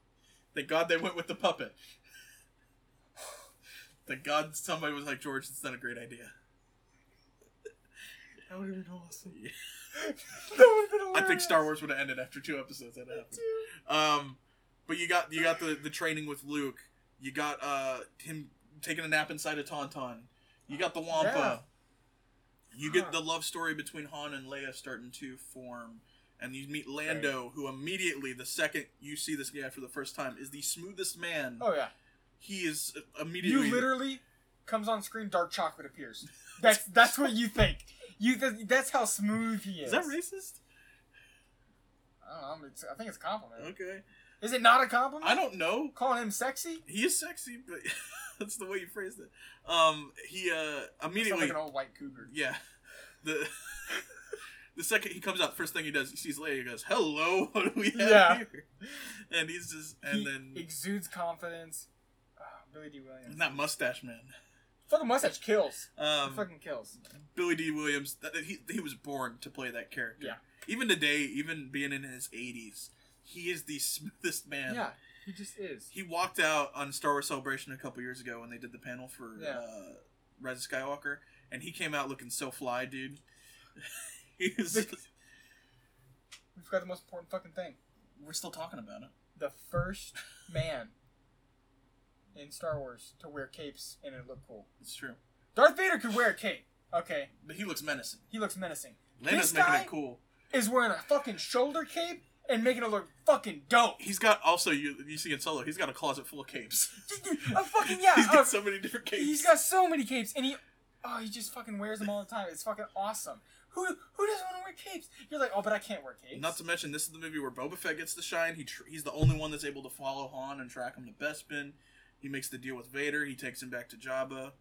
[laughs] Thank God they went with the puppet. [sighs] Thank God somebody was like, George, it's not a great idea. [laughs] That would have been awesome. Yeah. [laughs] that would have been I think Star. Wars would have ended after two episodes. That happened. Um, but you got you got the the training with Luke. You got uh him taking a nap inside a tauntaun. You got the Wampa. Yeah. You Huh. get the love story between Han and Leia starting to form. And you meet Lando, who immediately, the second you see this guy for the first time, is the smoothest man. Oh yeah. He is immediately. You literally comes on screen, dark chocolate appears. That's that's what you think. You th- that's how smooth he is. Is that racist? I don't know. It's, I think it's a compliment. Okay. Is it not a compliment? I don't know. Calling him sexy? He is sexy, but [laughs] that's the way you phrased it. Um, he uh immediately. like an old white cougar. Yeah. The [laughs] the second he comes out, the first thing he does, he sees Leia. He goes, "Hello, [laughs] what do we have Yeah. here?" And he's just, and he then exudes confidence. Ah, Billy Dee Williams. and that mustache man. Fucking mustache kills. It Um, fucking kills. Billy Dee Williams. That, he he was born to play that character. Yeah. Even today, even being in his eighties, he is the [laughs] smoothest man. yeah, he just is. He walked out on Star Wars Celebration a couple years ago when they did the panel for Yeah. uh, Rise of Skywalker, and he came out looking so fly, dude. [laughs] he was, We forgot the most important fucking thing. we're still talking about it. The first man in Star Wars to wear capes and it looked cool. It's true, Darth Vader could wear a cape. Okay, but he looks menacing. he looks menacing. Lando's This making guy- it cool. Is wearing a fucking shoulder cape and making it look fucking dope. He's got also you you see in Solo. He's got a closet full of capes. [laughs] a fucking yeah. [laughs] he's uh, got so many different capes. He's got so many capes, and he, oh, he just fucking wears them all the time. It's fucking awesome. Who who doesn't want to wear capes? You're like, oh, but I can't wear capes. Not to mention, this is the movie where Boba Fett gets to shine. He tr- he's the only one that's able to follow Han and track him to Bespin. He makes the deal with Vader. He takes him back to Jabba.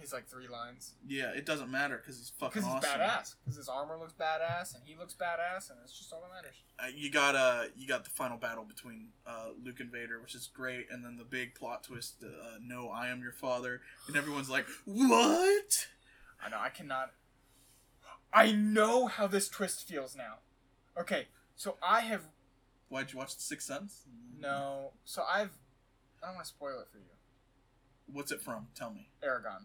He's like three lines Yeah, it doesn't matter because he's fucking because he's awesome. badass. Because his armor looks badass, and he looks badass, and it's just all that matters. Uh, you got uh, you got the final battle between uh, Luke and Vader, which is great, and then the big plot twist: uh, "No, I am your father," and everyone's like, "What?" I know I cannot. I know how this twist feels now. Okay, so I have Why'd you watch The Sixth Sense? no. So I've. I don't want to spoil it for you. What's it from? Tell me. Eragon.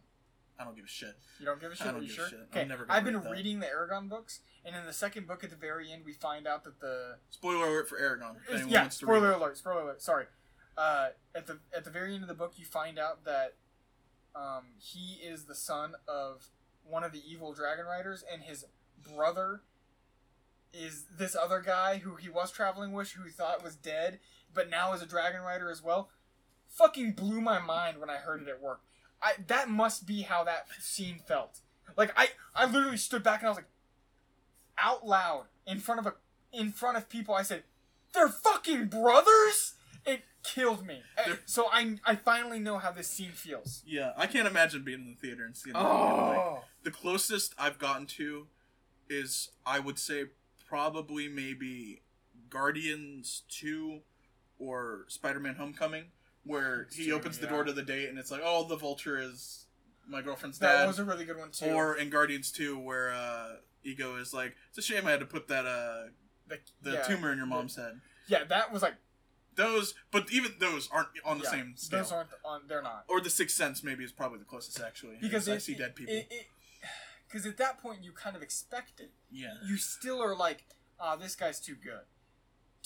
I don't give a shit. You don't give a shit. I don't give a sure? shit. I'm Okay, never gonna I've been read reading the Eragon books, and in the second book at the very end, we find out that the Spoiler alert for Eragon. If anyone yeah, wants to spoiler it. alert, spoiler alert. Sorry. Uh, at the at the very end of the book, you find out that um, he is the son of one of the evil dragon riders, and his brother is this other guy who he was traveling with, who he thought was dead, but now is a dragon rider as well. Fucking blew my mind when I heard it at work. I that must be how that scene felt. Like I, I literally stood back and I was like, out loud in front of a, in front of people. I said, "They're fucking brothers." It killed me. Uh, They're- So I, I finally know how this scene feels. Yeah, I can't imagine being in the theater and seeing that. Oh. Like, the closest I've gotten to is I would say probably maybe Guardians 2 or Spider-Man Homecoming where he Two, opens the yeah. door to the date and it's like, "Oh, the vulture is my girlfriend's dad. That was a really good one too. or in Guardians 2 where uh Ego is like, "It's a shame I had to put that uh the, the yeah, tumor in your mom's head." Yeah, that was like Those, but even those aren't on the yeah, same scale. Those aren't on. They're not or the Sixth Sense maybe is probably the closest actually. because I it, see dead people. Because [sighs] at that point you kind of expect it. yeah. You still are like, ah, this guy's too good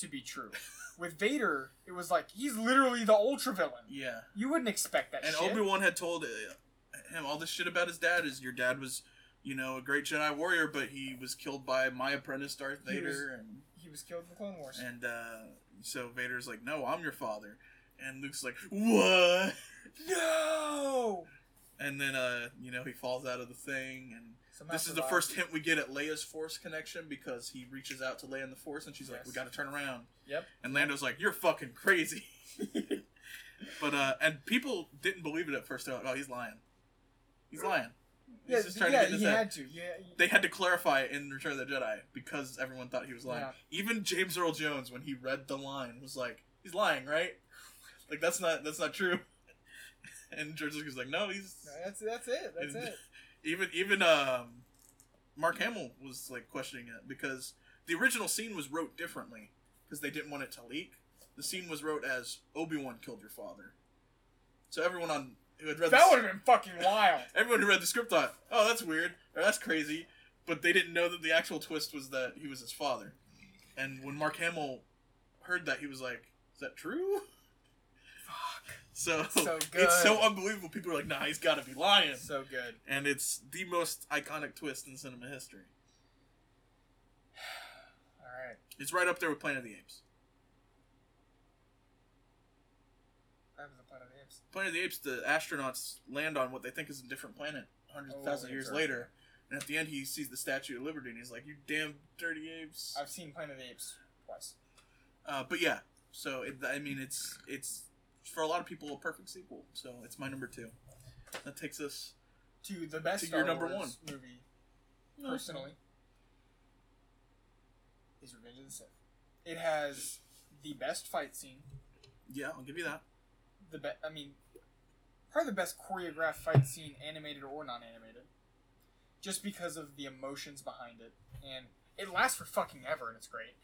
to be true. With Vader, it was like he's literally the ultra villain. Yeah. You wouldn't expect that And. Obi Wan had told uh, him all this shit about his dad. Is your dad was, you know, a great Jedi warrior, but he was killed by my apprentice Darth He Vader, was- and he was killed in the Clone Wars. and uh, so Vader's like, no, I'm your father, and Luke's like, what? no. And then, uh, you know, he falls out of the thing, and Somehow this is the first hint we get at Leia's Force connection because he reaches out to Leia in the Force, and she's like, we got to turn around. Yep. And Lando's like, "You're fucking crazy." [laughs] but uh, and people didn't believe it at first. They're like, "Oh, he's lying. He's lying." He's Yeah, just trying yeah, to get he head. had to. Yeah, he- They had to clarify it in Return of the Jedi because everyone thought he was lying. Yeah. Even James Earl Jones, when he read the line, was like, "He's lying, right? Like that's not that's not true." [laughs] And George Lucas was like, "No, he's." No, that's that's it. That's it. Even even um, Mark Hamill was like questioning it because the original scene was wrote differently because they didn't want it to leak. The scene was wrote as Obi Wan killed your father. So everyone on who had read That would have been fucking wild. [laughs] everyone who read the script thought, "Oh, that's weird," or "That's crazy," but they didn't know that the actual twist was that he was his father. And when Mark Hamill heard that, he was like, "Is that true?" [laughs] So, So [laughs] it's so unbelievable. People are like, "Nah, he's got to be lying." So good. and it's the most iconic twist in cinema history. [sighs] All right. It's right up there with Planet of the Apes. That was the Planet of the Apes. Planet of the Apes, the astronauts land on what they think is a different planet hundreds of Oh, thousands of years later, and at the end he sees the Statue of Liberty and he's like, "You damn dirty apes!" I've seen Planet of the Apes twice. Uh, but yeah, so it, I mean, it's it's for a lot of people a perfect sequel. So it's my number two. That takes us To the best To Star your number Wars movie, personally, is Revenge of the Sith. It has the best fight scene. Yeah, I'll give you that. The best. I mean, probably the best choreographed fight scene, animated or non-animated, just because of the emotions behind it, and it lasts for fucking ever, and it's great.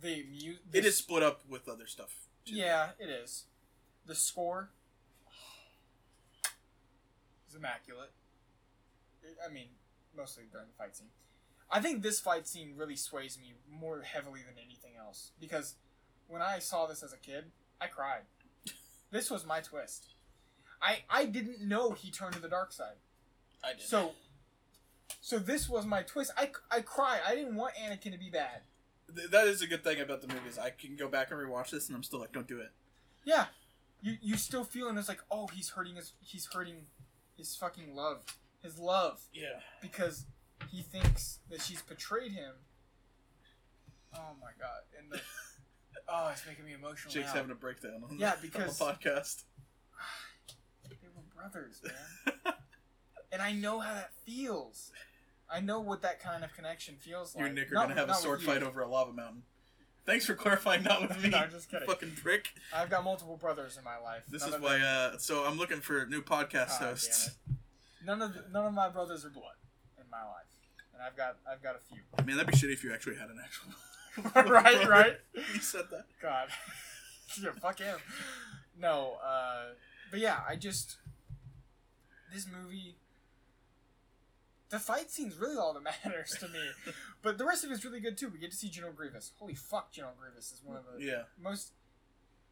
The mu- It the is split up with other stuff. too. Yeah, it is. The score is immaculate. I mean, mostly during the fight scene. I think this fight scene really sways me more heavily than anything else because when I saw this as a kid, I cried. This was my twist. I I didn't know he turned to the dark side. I did. So so this was my twist. I I cried. I didn't want Anakin to be bad. Th- that is a good thing about the movies. I can go back and rewatch this, and I'm still like, "Don't do it." Yeah, you you still feel and it's like oh he's hurting his he's hurting his fucking love his love Yeah. because he thinks that she's betrayed him. Oh my god! And the [laughs] oh it's making me emotional. Jake's now. having a breakdown on, Yeah, [laughs] the, because- on the podcast. [sighs] they were brothers, man, and I know how that feels. I know what that kind of connection feels you like. and Nick are Not gonna have a sword you. fight over a lava mountain. Thanks for clarifying, that with [laughs] me. no, I'm just kidding. Fucking prick. I've got multiple brothers in my life. This None is of why. them- Uh, so I'm looking for new podcast Ah, hosts. None of the, none of my brothers are blood in my life, and I've got I've got a few. Man, that'd be shitty if you actually had an actual. [laughs] right, brother. right. [laughs] You said that. God, yeah, fuck him. No, uh, but yeah, I just this movie. The fight scene's really all that [laughs] matters to me, but the rest of it's really good too. We get to see General Grievous. Holy fuck, General Grievous is one of the Yeah. most.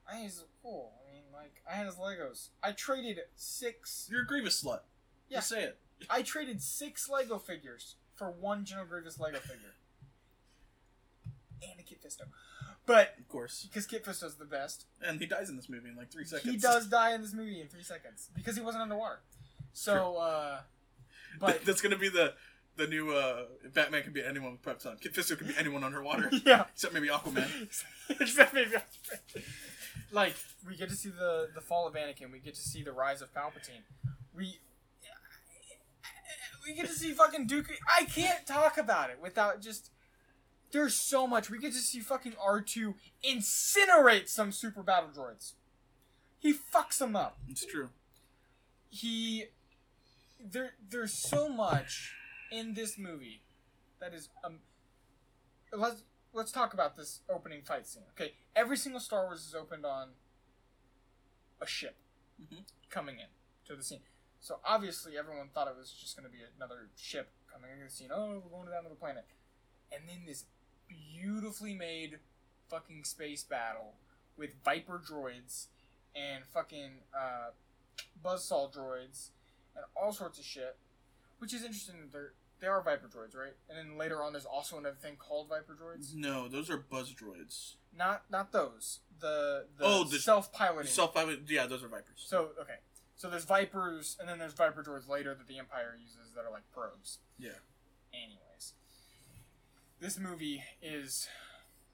I he's cool. I mean, like I had his Legos. I traded six. You're a Grievous slut. Yeah. Just say it. I traded six Lego figures for one General Grievous Lego figure. and a Kit Fisto. But Of course. because Kit Fisto's the best, And he dies in this movie in like three seconds. he does die in this movie in three seconds because he wasn't underwater. So, uh, but [laughs] That's gonna be the the new uh, Batman can be anyone with pep time. Kit Fisto can be anyone underwater, [laughs] yeah, except maybe Aquaman. [laughs] Except maybe Aquaman. like we get to see the the fall of Anakin. We get to see the rise of Palpatine. We we get to see fucking Duke. I can't talk about it without just. There's so much. We get to see fucking R2 incinerate some super battle droids. He fucks them up. It's true. He there there's so much in this movie that is um let's let's talk about this opening fight scene. Okay, every single Star Wars is opened on a ship Mhm. coming in to the scene. So obviously everyone thought it was just going to be another ship coming into the scene. Oh, we're going down to the planet. And then this beautifully made fucking space battle with Viper droids and fucking uh, buzzsaw droids and all sorts of shit. Which is interesting that they're they are Viper droids, right? And then later on, there's also another thing called Viper droids. No, those are buzz droids. Not not those. The the, Oh, the- self-piloting. self piloting. yeah, those are Vipers. so okay, so there's Vipers, and then there's Viper droids later that the Empire uses that are like probes. Yeah. Anyways, this movie is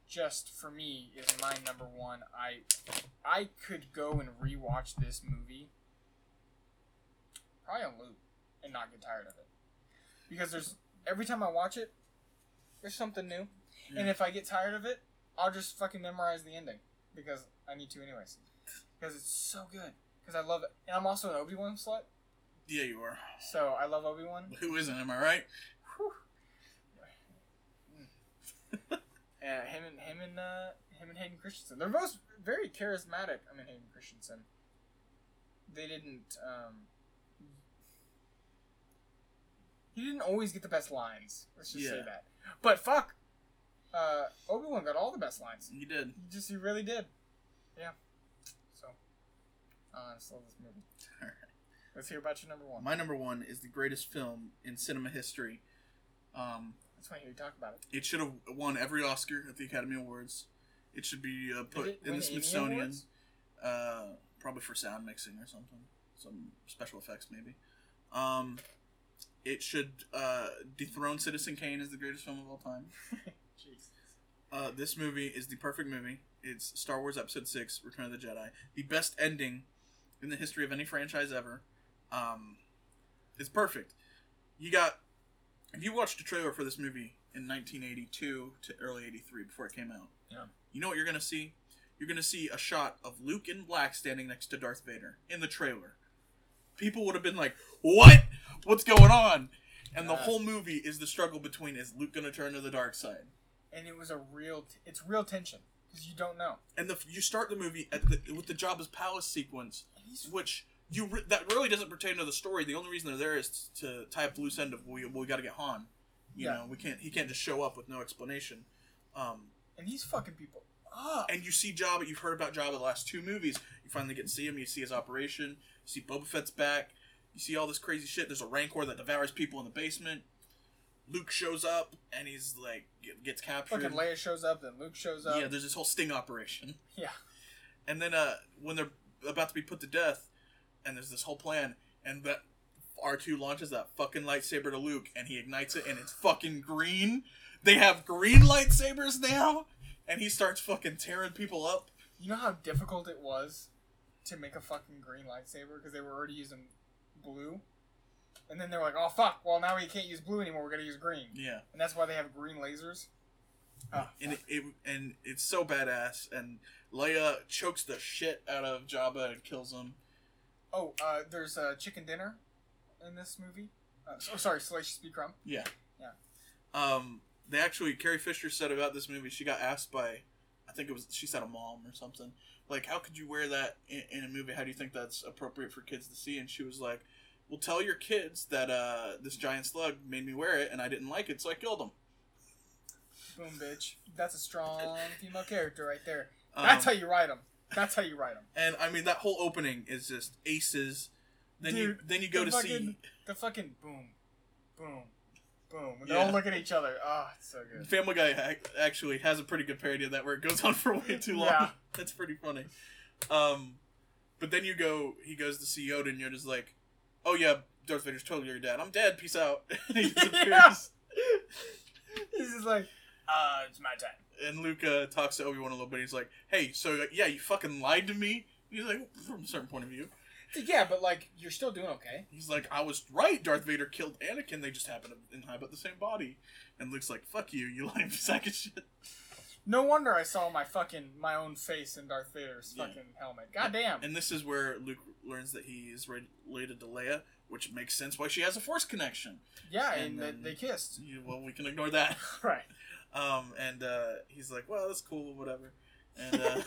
just for me is my number one. I I could go and rewatch this movie probably on loop and not get tired of it because there's every time I watch it, there's something new, and if I get tired of it, I'll just fucking memorize the ending because I need to anyways because it's so good because I love it, and I'm also an Obi Wan slut, Yeah, you are. so I love Obi Wan. [laughs] Who isn't? Am I right? [laughs] Yeah, him and him and uh, him and Hayden Christensen. They're both very charismatic. I mean Hayden Christensen. They didn't. Um, he didn't always get the best lines. Let's just say that. But fuck, uh, Obi Wan got all the best lines. You did. He just he really did. Yeah. So, uh, I just love this movie. [laughs] Alright. Let's hear about your number one. My number one is the greatest film in cinema history. Um, That's why you talk about it. it should have won every Oscar at the Academy Awards. It should be uh, put in the Smithsonian. Uh, probably for sound mixing or something, some special effects maybe. Um, it should uh, dethrone Citizen Kane as the greatest film of all time. [laughs] Uh, this movie is the perfect movie. It's Star Wars Episode Six: Return of the Jedi, the best ending in the history of any franchise ever. Um, it's perfect. You got if you watched a trailer for this movie in 1982 to early 83 before it came out. Yeah. You know what you're gonna see? You're gonna see a shot of Luke in black standing next to Darth Vader in the trailer. People would have been like, "What? What's going on?" And the whole movie is the struggle between is Luke gonna turn to the dark side? And it was a real. T- it's real tension because you don't know. and the you start the movie at the, with the Jabba's palace sequence, which you re- that really doesn't pertain to the story. The only reason they're there is to tie up the loose end of we we got to get Han. You Yeah. know, we can't he can't just show up with no explanation. Um, and he's fucking people up. and you see Jabba. You've heard about Jabba the last two movies. You finally get to see him. You see his operation. You see Boba Fett's back. You see all this crazy shit. There's a Rancor that devours people in the basement. Luke shows up and he's like gets captured. Fucking Leia shows up, then Luke shows up. yeah, there's this whole sting operation. [laughs] Yeah. And then uh, when they're about to be put to death, and there's this whole plan, and that R2 launches that fucking lightsaber to Luke, and he ignites it, and it's fucking green. They have green lightsabers now, and he starts fucking tearing people up. You know how difficult it was to make a fucking green lightsaber because they were already using blue, and then they're like, "Oh fuck! Well, now we can't use blue anymore. We're gonna use green," Yeah, and that's why they have green lasers. Oh, and it, it and it's so badass. And Leia chokes the shit out of Jabba and kills him. oh, uh, there's a chicken dinner in this movie. Uh, oh, sorry, Salacious B. Crumb. Yeah. Yeah. Um, they actually Carrie Fisher said about this movie. She got asked by, I think it was she said a mom or something. Like, how could you wear that in, in a movie? How do you think that's appropriate for kids to see? And she was like, "Well, tell your kids that uh, this giant slug made me wear it, and I didn't like it, so I killed him." Boom, bitch. That's a strong female character right there. Um, That's how you write them. That's how you write them. and I mean that whole opening is just aces. Then you then you go to fucking, see the fucking boom, boom, boom. They Yeah. all look at each other. Oh, it's so good. Family Guy actually has a pretty good parody of that where it goes on for way too long. Yeah. [laughs] That's pretty funny. Um, but then you go, he goes to see Yoda, and Yoda's like, "Oh yeah, Darth Vader's totally your dad. I'm dead. Peace out." [laughs] He [laughs] disappears. He's just like, uh, it's my time. And uh, talks to Obi Wan a little bit. He's like, "Hey, so yeah, you fucking lied to me." He's like, from a certain point of view, Yeah, but like, you're still doing okay. he's like, "I was right. Darth Vader killed Anakin. They just happen to inhabit the same body." And Luke's like, "Fuck you, you lying [laughs] sack of shit." No wonder I saw my fucking my own face in Darth Vader's Yeah. fucking helmet. God damn. And this is where Luke learns that he is related to Leia, which makes sense why she has a Force connection. yeah, and and, they, they kissed. You- Well, we can ignore that. [laughs] Right. Um, and uh, he's like, "Well, that's cool, whatever." And uh,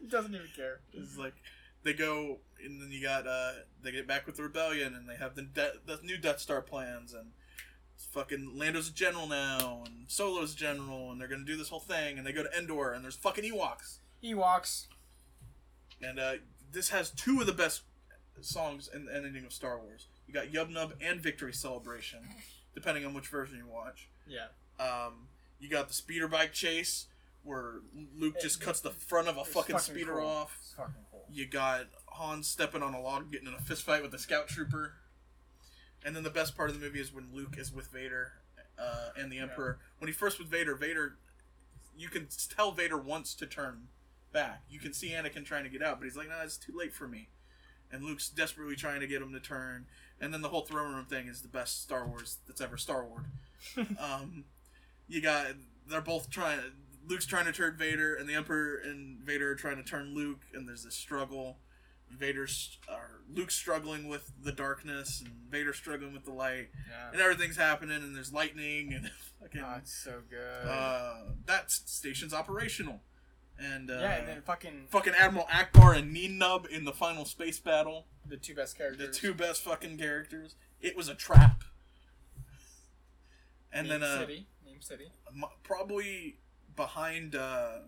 he [laughs] doesn't even care. it's like they go, and then you got uh, they get back with the rebellion, and they have the de- the new Death Star plans, and fucking Lando's a general now, and Solo's a general, and they're gonna do this whole thing, and they go to Endor, and there's fucking Ewoks, Ewoks. and uh, this has two of the best songs in the ending of Star Wars. You got Yub Nub and Victory Celebration, [laughs] depending on which version you watch. Yeah. Um, you got the speeder bike chase where Luke just cuts the front of a It's fucking, speeder cool. off. It's fucking. You got Han stepping on a log, getting in a fist fight with a scout trooper. And then the best part of the movie is when Luke is with Vader uh, and the Yeah. Emperor. When he first with Vader, Vader, you can tell Vader wants to turn back. You can see Anakin trying to get out, but he's like, "No, it's too late for me." And Luke's desperately trying to get him to turn. And then the whole throne room thing is the best Star Wars that's ever Star Wars. [laughs] um, you got they're both trying. Luke's trying to turn Vader, and the Emperor and Vader are trying to turn Luke, and there's this struggle. Vader's or Luke's struggling with the darkness, and Vader's struggling with the light, Yeah. and everything's happening, and there's lightning, and [laughs] fucking Oh, it's so good. uh, that station's operational, and uh, yeah, and then fucking fucking Admiral Ackbar and Nien Nunb in the final space battle, the two best characters. the two best fucking characters. It was a trap. And Name then uh, City. Name City. probably behind uh,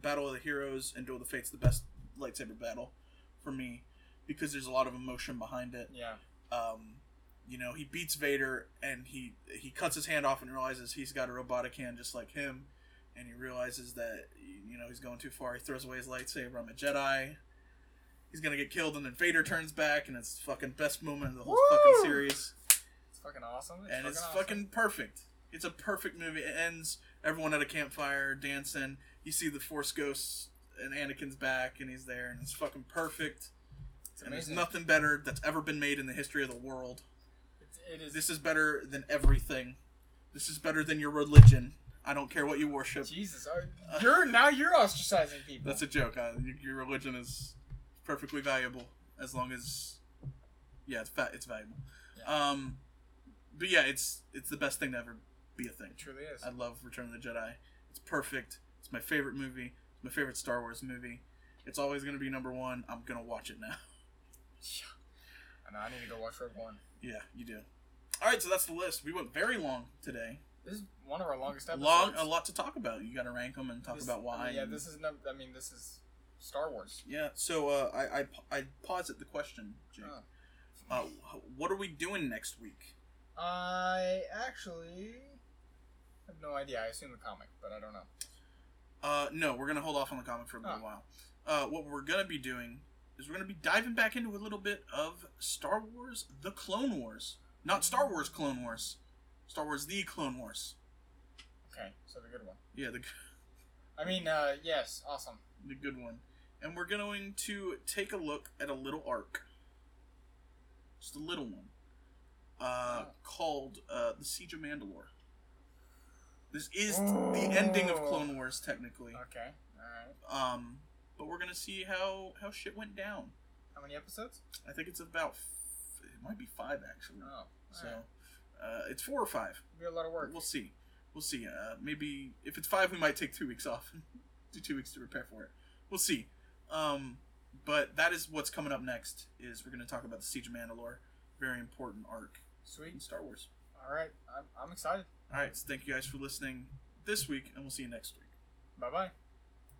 Battle of the Heroes and Duel of the Fates, the best lightsaber battle for me because there's a lot of emotion behind it. Yeah. Um, you know, he beats Vader and he he cuts his hand off and realizes he's got a robotic hand just like him, and he realizes that you know he's going too far. He throws away his lightsaber. I'm a Jedi. He's gonna get killed, and then Vader turns back, and it's fucking best moment of the whole Woo! fucking series It's fucking awesome. It's and fucking it's awesome. fucking perfect. It's a perfect movie. It ends everyone at a campfire dancing. You see the Force ghosts, and Anakin's back, and he's there, and it's fucking perfect. It's And there's nothing better that's ever been made in the history of the world. It's, it is. This is better than everything. This is better than your religion. I don't care what you worship. Jesus, are, you're now you're ostracizing people. That's a joke. Uh, your religion is perfectly valuable as long as, yeah, it's it's valuable. Yeah. Um, but yeah, it's it's the best thing to ever be a thing. It truly is. I love Return of the Jedi. It's perfect. It's my favorite movie. It's my favorite Star Wars movie. It's always going to be number one. I'm going to watch it now. [laughs] I know. I need to go watch Rogue One. Yeah, you do. All right, so that's the list. We went very long today. This is one of our longest episodes. Long, a lot to talk about. You got to rank them and talk This- about I why. mean, yeah, and- this is. I mean, this is Star Wars. Yeah. So uh, I, I I posit the question, Jake. Oh. Uh, what are we doing next week? I actually have no idea. I assume the comic, but I don't know. Uh, no, we're gonna hold off on the comic for a little Oh. while. Uh, what we're gonna be doing is we're gonna be diving back into a little bit of Star Wars: The Clone Wars, not Star Wars Clone Wars, Star Wars: The Clone Wars. Okay, so the good one. Yeah, the I mean, uh, yes, awesome. the good one, and we're going to take a look at a little arc, just a little one, uh, Oh. called uh, the Siege of Mandalore. This is the ending of Oh. Clone Wars, technically. Okay, all right. Um, but we're gonna see how how shit went down. How many episodes? I think it's about f- it might be five actually. Oh, so alright. uh, it's four or five. be a lot of work. We'll see. We'll see. Uh, maybe if it's five, we might take two weeks off. [laughs] Do two weeks to prepare for it. We'll see. Um, but that is what's coming up next. Is we're gonna talk about the Siege of Mandalore, very important arc in Sweet. Star Wars. All right, I'm, I'm excited. All right. So thank you guys for listening this week, and we'll see you next week. Bye bye.